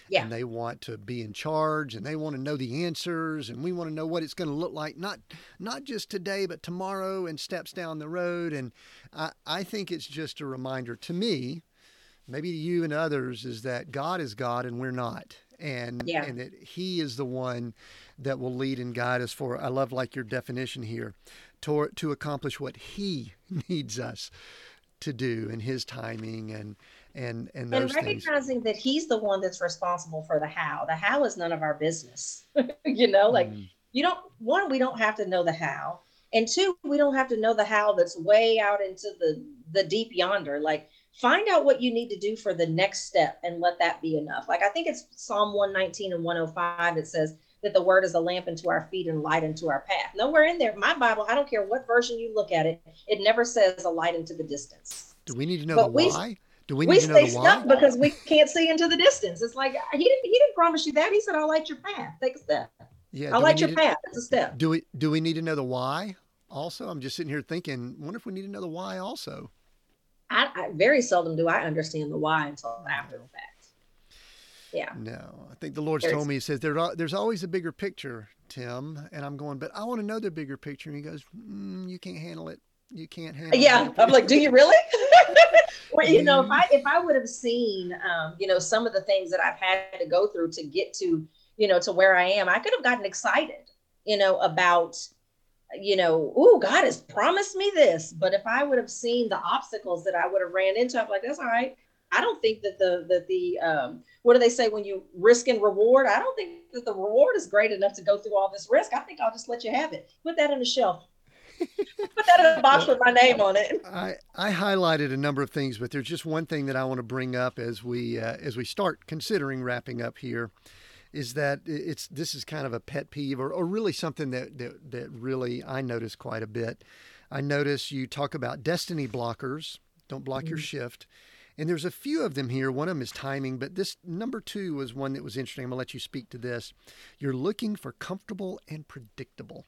yeah. and they want to be in charge and they want to know the answers and we want to know what it's going to look like not not just today but tomorrow and steps down the road and I, I think it's just a reminder to me maybe to you and others is that God is God and we're not and yeah. and that he is the one that will lead and guide us for I love like your definition here to, to accomplish what he (laughs) needs us to do in his timing and and and those and recognizing things. that he's the one that's responsible for the how the how is none of our business (laughs) you know like mm. you don't one we don't have to know the how and two we don't have to know the how that's way out into the the deep yonder like find out what you need to do for the next step and let that be enough like i think it's psalm 119 and 105 it says that the word is a lamp unto our feet and light unto our path. Nowhere in there, my Bible, I don't care what version you look at it, it never says a light into the distance. Do we need to know but the we, why? Do we, we stay stuck because we can't see into the distance. It's like he didn't he didn't promise you that. He said, I'll light your path. Take a step. Yeah, I'll light your path. It's a step. Do we do we need to know the why? also? I'm just sitting here thinking, wonder if we need to know the why also. I, I very seldom do I understand the why until after the fact. Yeah. No, I think the Lord's there's, told me, He says, there, there's always a bigger picture, Tim. And I'm going, but I want to know the bigger picture. And he goes, mm, you can't handle it. You can't handle yeah. it. Yeah. I'm like, do you really? (laughs) well, you know, if I, if I would have seen, um, you know, some of the things that I've had to go through to get to, you know, to where I am, I could have gotten excited, you know, about, you know, oh, God has promised me this. But if I would have seen the obstacles that I would have ran into, I'm like, that's all right. I don't think that the that the um, what do they say when you risk and reward? I don't think that the reward is great enough to go through all this risk. I think I'll just let you have it. Put that on the shelf. (laughs) Put that in a box with my name on it. I, I highlighted a number of things, but there's just one thing that I want to bring up as we uh, as we start considering wrapping up here, is that it's this is kind of a pet peeve or, or really something that, that that really I notice quite a bit. I notice you talk about destiny blockers. Don't block mm-hmm. your shift. And there's a few of them here. One of them is timing, but this number two was one that was interesting. I'm going to let you speak to this. You're looking for comfortable and predictable.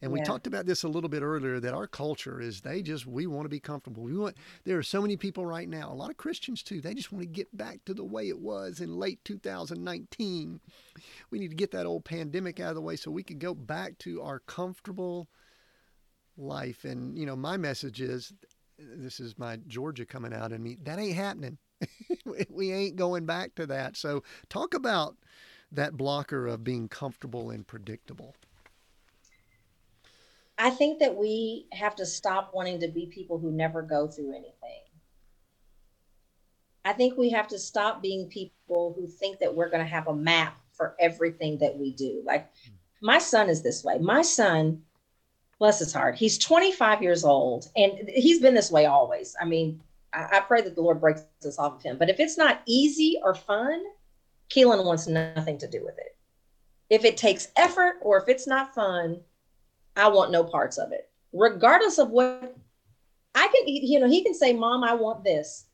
And we talked about this a little bit earlier that our culture is they just, we want to be comfortable. We want, there are so many people right now, a lot of Christians too, they just want to get back to the way it was in late 2019. We need to get that old pandemic out of the way so we can go back to our comfortable life. And, you know, my message is this is my Georgia coming out in me. That ain't happening. (laughs) we ain't going back to that. So talk about that blocker of being comfortable and predictable. I think that we have to stop wanting to be people who never go through anything. I think we have to stop being people who think that we're going to have a map for everything that we do. Like my son is this way. My son bless his heart. He's 25 years old and he's been this way always. I mean, I, I, pray that the Lord breaks this off of him. But if it's not easy or fun, Keelan wants nothing to do with it. If it takes effort or if it's not fun, I want no parts of it. Regardless of what I can, you know, he can say, Mom, I want this.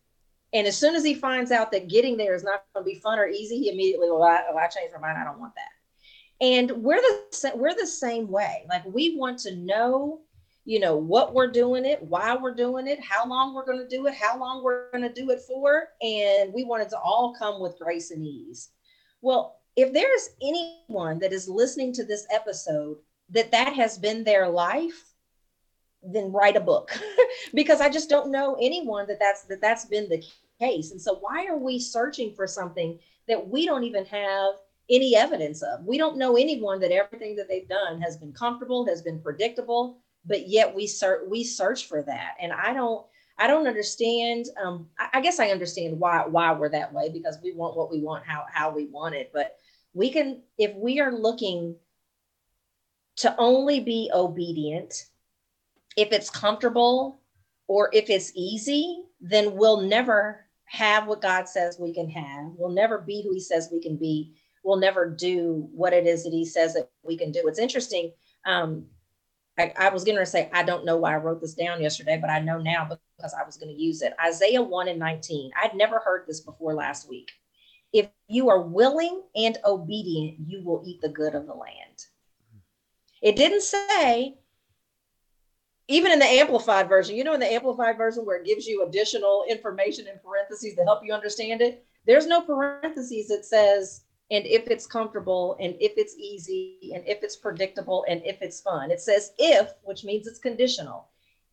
And as soon as he finds out that getting there is not going to be fun or easy, he immediately, well, I, well, I changed my mind. I don't want that and we're the we're the same way. Like we want to know you know what we're doing it why we're doing it how long we're going to do it how long we're going to do it for and we want it to all come with grace and ease. Well if there's anyone that is listening to this episode that that has been their life then write a book. (laughs) Because i just don't know anyone that that's that that's been the case. And so why are we searching for something that we don't even have any evidence of. We don't know anyone that everything that they've done has been comfortable, has been predictable, but yet we search we search for that. And I don't I don't understand. Um, I, I guess I understand why why we're that way because we want what we want, how how we want it. But we can if we are looking to only be obedient if it's comfortable or if it's easy, then we'll never have what God says we can have. We'll never be who He says we can be will never do what it is that he says that we can do. It's interesting. Um, I, I was going to say, I don't know why I wrote this down yesterday, but I know now because I was going to use it. Isaiah 1 and 19. I'd never heard this before last week. If you are willing and obedient, you will eat the good of the land. It didn't say, even in the amplified version, you know, in the amplified version where it gives you additional information in parentheses to help you understand it, there's no parentheses that says, and if it's comfortable and if it's easy and if it's predictable and if it's fun. It says if, which means it's conditional.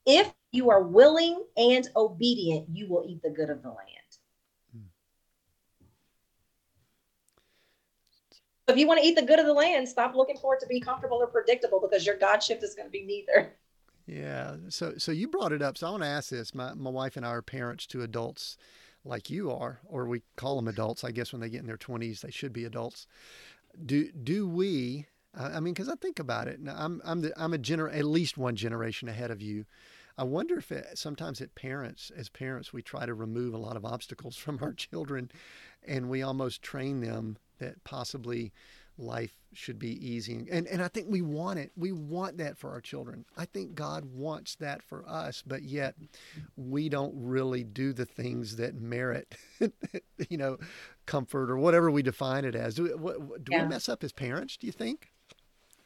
If you are willing and obedient, you will eat the good of the land. If you want to eat the good of the land, stop looking for it to be comfortable or predictable because your God shift is going to be neither. Yeah. So so you brought it up. So I want to ask this. My my wife and I are parents to adults like you are, or we call them adults. I guess when they get in their 20s, they should be adults. Do do we? I mean, because I think about it. Now, I'm I'm the, I'm a gener at least one generation ahead of you. I wonder if it, sometimes at parents, as parents, we try to remove a lot of obstacles (laughs) from our children, and we almost train them that possibly life should be easy. And, and I think we want it. We want that for our children. I think God wants that for us, but yet we don't really do the things that merit, (laughs) you know, comfort or whatever we define it as. Do, what, do yeah. we mess up as parents, do you think?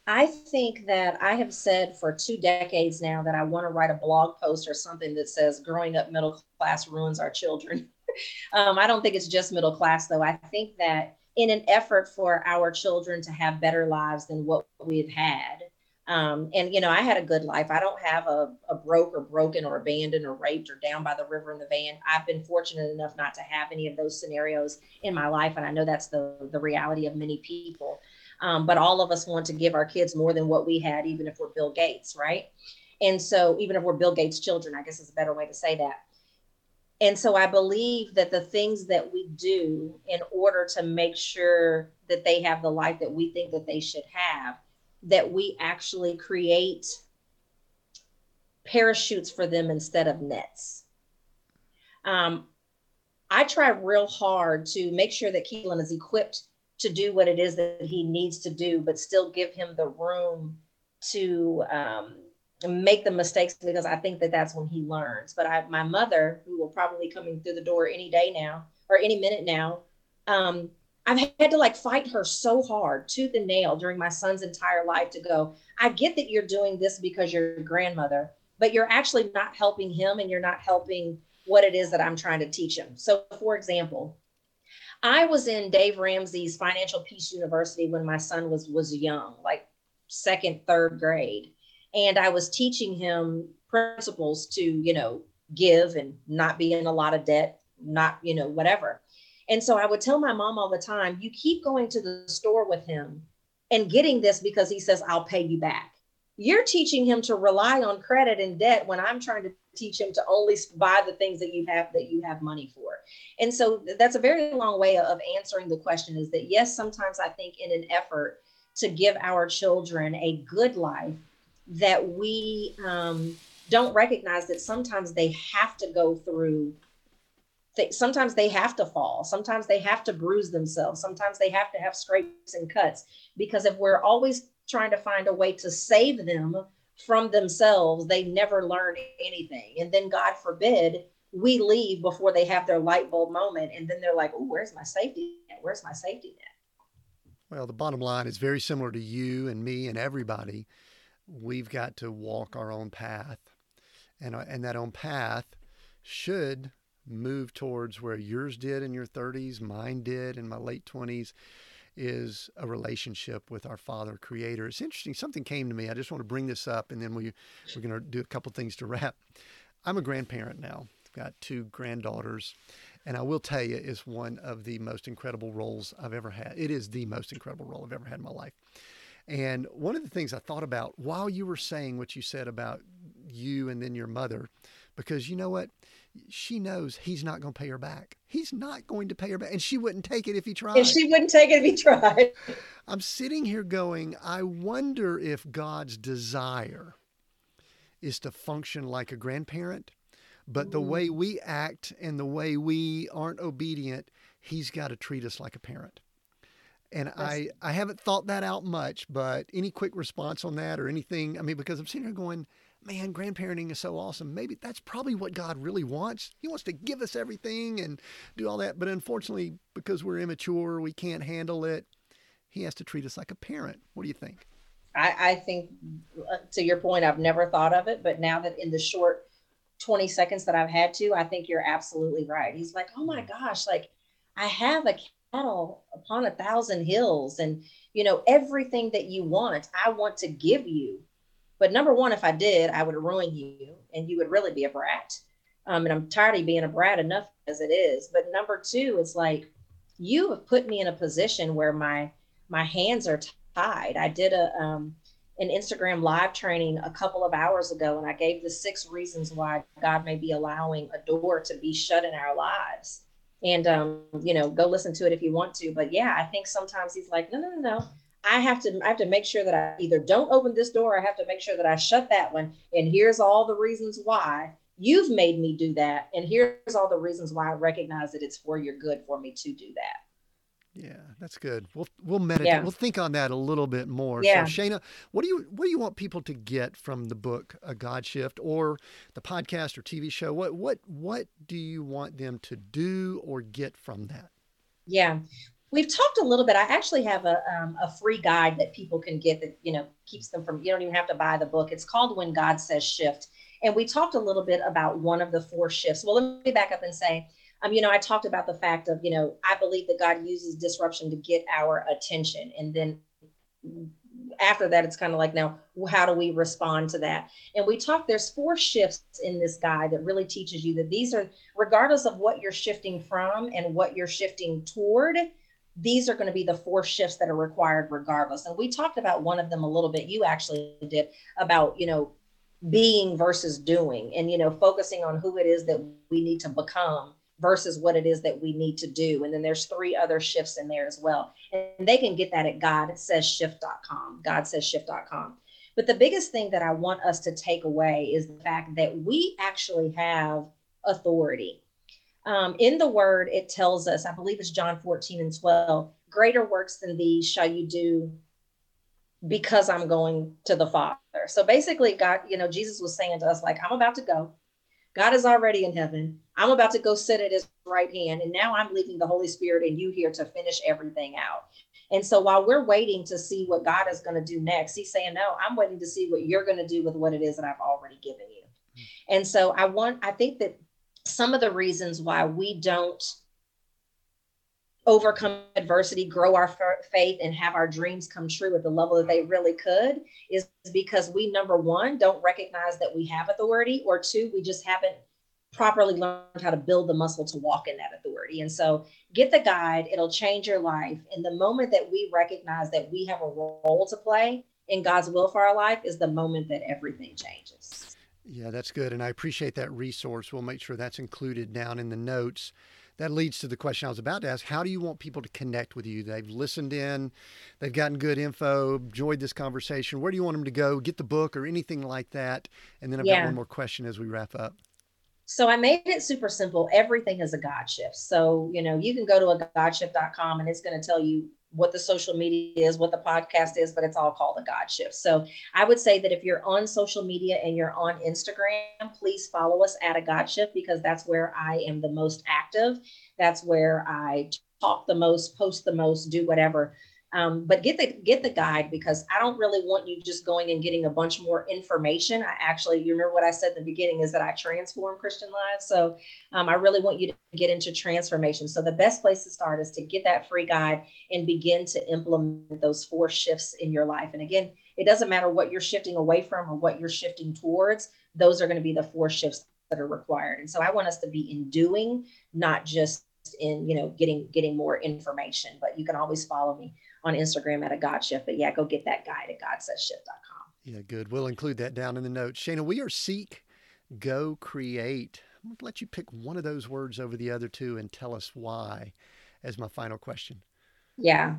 I think that I have said for two decades now that I want to write a blog post or something that says growing up middle class ruins our children. (laughs) um, I don't think it's just middle class, though. I think that in an effort for our children to have better lives than what we've had, um, and you know, I had a good life. I don't have a, a broke or broken or abandoned or raped or down by the river in the van. I've been fortunate enough not to have any of those scenarios in my life, and I know that's the the reality of many people. Um, but all of us want to give our kids more than what we had, even if we're Bill Gates, right? And so, even if we're Bill Gates' children, I guess is a better way to say that. And so, I believe that the things that we do in order to make sure that they have the life that we think that they should have that we actually create parachutes for them instead of nets. Um, I try real hard to make sure that Keelan is equipped to do what it is that he needs to do, but still give him the room to um, make the mistakes because I think that that's when he learns. But I, my mother, who will probably coming through the door any day now or any minute now, um, I've had to like fight her so hard, tooth and nail, during my son's entire life to go, I get that you're doing this because you're your grandmother, but you're actually not helping him and you're not helping what it is that I'm trying to teach him. So, for example, I was in Dave Ramsey's Financial Peace University when my son was was young, like second, third grade, and I was teaching him principles to, you know, give and not be in a lot of debt, not, you know, whatever. And so I would tell my mom all the time, you keep going to the store with him and getting this because he says, I'll pay you back. You're teaching him to rely on credit and debt when I'm trying to teach him to only buy the things that you have that you have money for. And so that's a very long way of answering the question is that yes, sometimes I think in an effort to give our children a good life that we um, don't recognize that sometimes they have to go through they, sometimes they have to fall sometimes they have to bruise themselves sometimes they have to have scrapes and cuts. Because if we're always trying to find a way to save them from themselves they never learn anything. And then god forbid we leave before they have their light bulb moment and then they're like oh where's my safety net? Where's my safety net? Well the bottom line is very similar to you and me and everybody we've got to walk our own path and, uh, and that own path should move towards where yours did in your 30s, mine did in my late 20s, is a relationship with our Father Creator. It's interesting. Something came to me. I just want to bring this up, and then we we're going to do a couple things to wrap. I'm a grandparent now. I've got two granddaughters, and I will tell you, it's one of the most incredible roles I've ever had. It is the most incredible role I've ever had in my life. And one of the things I thought about while you were saying what you said about you and then your mother, because you know what? she knows he's not going to pay her back. He's not going to pay her back. And she wouldn't take it if he tried. If she wouldn't take it if he tried. (laughs) I'm sitting here going, I wonder if God's desire is to function like a grandparent, but the way mm. we act and the way we aren't obedient, he's got to treat us like a parent. And I, I haven't thought that out much, but any quick response on that or anything? I mean, because I'm sitting here going, man, grandparenting is so awesome. Maybe that's probably what God really wants. He wants to give us everything and do all that. But unfortunately, because we're immature, we can't handle it. He has to treat us like a parent. What do you think? I, I think, uh, to your point, I've never thought of it. But now that in the short 20 seconds that I've had to, I think you're absolutely right. He's like, oh my mm. gosh, like I have a cattle upon a thousand hills and, you know, everything that you want, I want to give you but number one, if I did, I would ruin you and you would really be a brat. Um, and I'm tired of being a brat enough as it is. But number two, it's like you have put me in a position where my my hands are tied. I did a um, an Instagram live training a couple of hours ago, and I gave the six reasons why God may be allowing a door to be shut in our lives. And um, you know, go listen to it if you want to. But yeah, I think sometimes He's like, no, no, no, no I have to I have to make sure that I either don't open this door, I have to make sure that I shut that one. And here's all the reasons why you've made me do that. And here's all the reasons why I recognize that it's for your good for me to do that. Yeah, that's good. We'll we'll meditate. Yeah. We'll think on that a little bit more. Yeah. So Shana, what do you what do you want people to get from the book A God Shift or the podcast or TV show? What what what do you want them to do or get from that? Yeah we've talked a little bit. I actually have a, um, a free guide that people can get that, you know, keeps them from, you don't even have to buy the book. It's called When God Says Shift. And we talked a little bit about one of the four shifts. Well, let me back up and say, um, you know, I talked about the fact of, you know, I believe that God uses disruption to get our attention. And then after that, it's kind of like, now, how do we respond to that? And we talked, there's four shifts in this guide that really teaches you that these are, regardless of what you're shifting from and what you're shifting toward, these are going to be the four shifts that are required regardless. And we talked about one of them a little bit. You actually did about, you know, being versus doing and, you know, focusing on who it is that we need to become versus what it is that we need to do. And then there's three other shifts in there as well. And they can get that at God. It says shift.com. God says shift.com. But the biggest thing that I want us to take away is the fact that we actually have authority. Um, in the word, it tells us, I believe it's John 14 and 12, greater works than these shall you do because I'm going to the Father. So basically, God, you know, Jesus was saying to us, like, I'm about to go. God is already in heaven. I'm about to go sit at his right hand. And now I'm leaving the Holy Spirit and you here to finish everything out. And so while we're waiting to see what God is going to do next, he's saying, No, I'm waiting to see what you're going to do with what it is that I've already given you. Mm. And so I want, I think that some of the reasons why we don't overcome adversity, grow our faith, and have our dreams come true at the level that they really could is because we, number one, don't recognize that we have authority, or two, we just haven't properly learned how to build the muscle to walk in that authority. And so get the guide, it'll change your life. And the moment that we recognize that we have a role to play in God's will for our life is the moment that everything changes. Yeah, that's good. And I appreciate that resource. We'll make sure that's included down in the notes that leads to the question I was about to ask. How do you want people to connect with you? They've listened in, they've gotten good info, enjoyed this conversation. Where do you want them to go? Get the book or anything like that? And then I've yeah. got one more question as we wrap up. So I made it super simple. Everything is a God shift. So, you know, you can go to a godshift.com and it's going to tell you what the social media is, what the podcast is, but it's all called a God shift. So I would say that if you're on social media and you're on Instagram, please follow us at a God shift because that's where I am the most active. That's where I talk the most, post the most, do whatever. Um, but get the get the guide because I don't really want you just going and getting a bunch more information. I actually, you remember what I said in the beginning is that I transform Christian lives. So um, I really want you to get into transformation. So the best place to start is to get that free guide and begin to implement those four shifts in your life. And again, it doesn't matter what you're shifting away from or what you're shifting towards. Those are going to be the four shifts that are required. And so I want us to be in doing, not just in you know getting getting more information. But you can always follow me on Instagram at a God Shift. But yeah, go get that guide at GodSaysShift.com. Yeah, good. We'll include that down in the notes. Shana, we are Seek, Go, Create. I'm going to let you pick one of those words over the other two and tell us why as my final question. Yeah.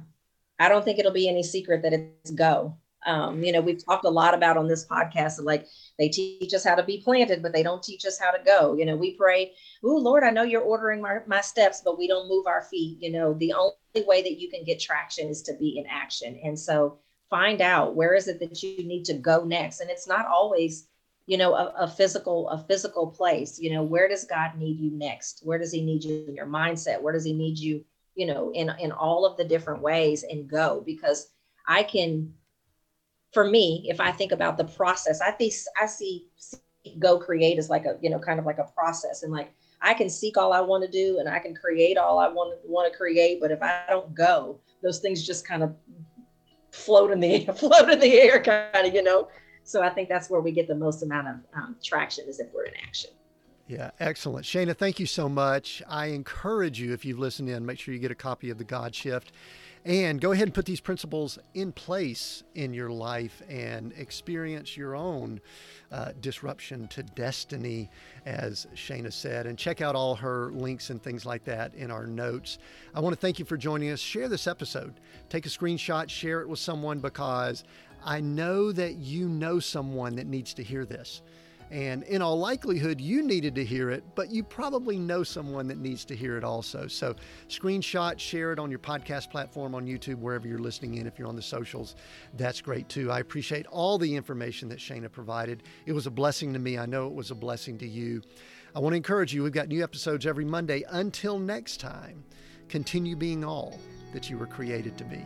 I don't think it'll be any secret that it's go. Um, you know, we've talked a lot about on this podcast, like they teach us how to be planted, but they don't teach us how to go. You know, we pray, Oh Lord, I know you're ordering my, my steps, but we don't move our feet. You know, the only way that you can get traction is to be in action. And so find out where is it that you need to go next. And it's not always, you know, a, a physical, a physical place. You know, where does God need you next? Where does he need you in your mindset? Where does he need you, you know, in in all of the different ways and go? Because I can for me, if I think about the process, I think I see go create as like a, you know, kind of like a process. And like I can seek all I want to do and I can create all I want to want to create. But if I don't go, those things just kind of float in the (laughs) float in the air, kind of, you know. So I think that's where we get the most amount of um, traction is if we're in action. Yeah, excellent. Shana, thank you so much. I encourage you, if you've listened in, make sure you get a copy of the God Shift. And go ahead and put these principles in place in your life and experience your own uh, disruption to destiny, as Shana said. And check out all her links and things like that in our notes. I want to thank you for joining us. Share this episode. Take a screenshot, share it with someone because I know that you know someone that needs to hear this. And in all likelihood, you needed to hear it, but you probably know someone that needs to hear it also. So, screenshot, share it on your podcast platform, on YouTube, wherever you're listening in. If you're on the socials, that's great too. I appreciate all the information that Shana provided. It was a blessing to me. I know it was a blessing to you. I want to encourage you, we've got new episodes every Monday. Until next time, continue being all that you were created to be.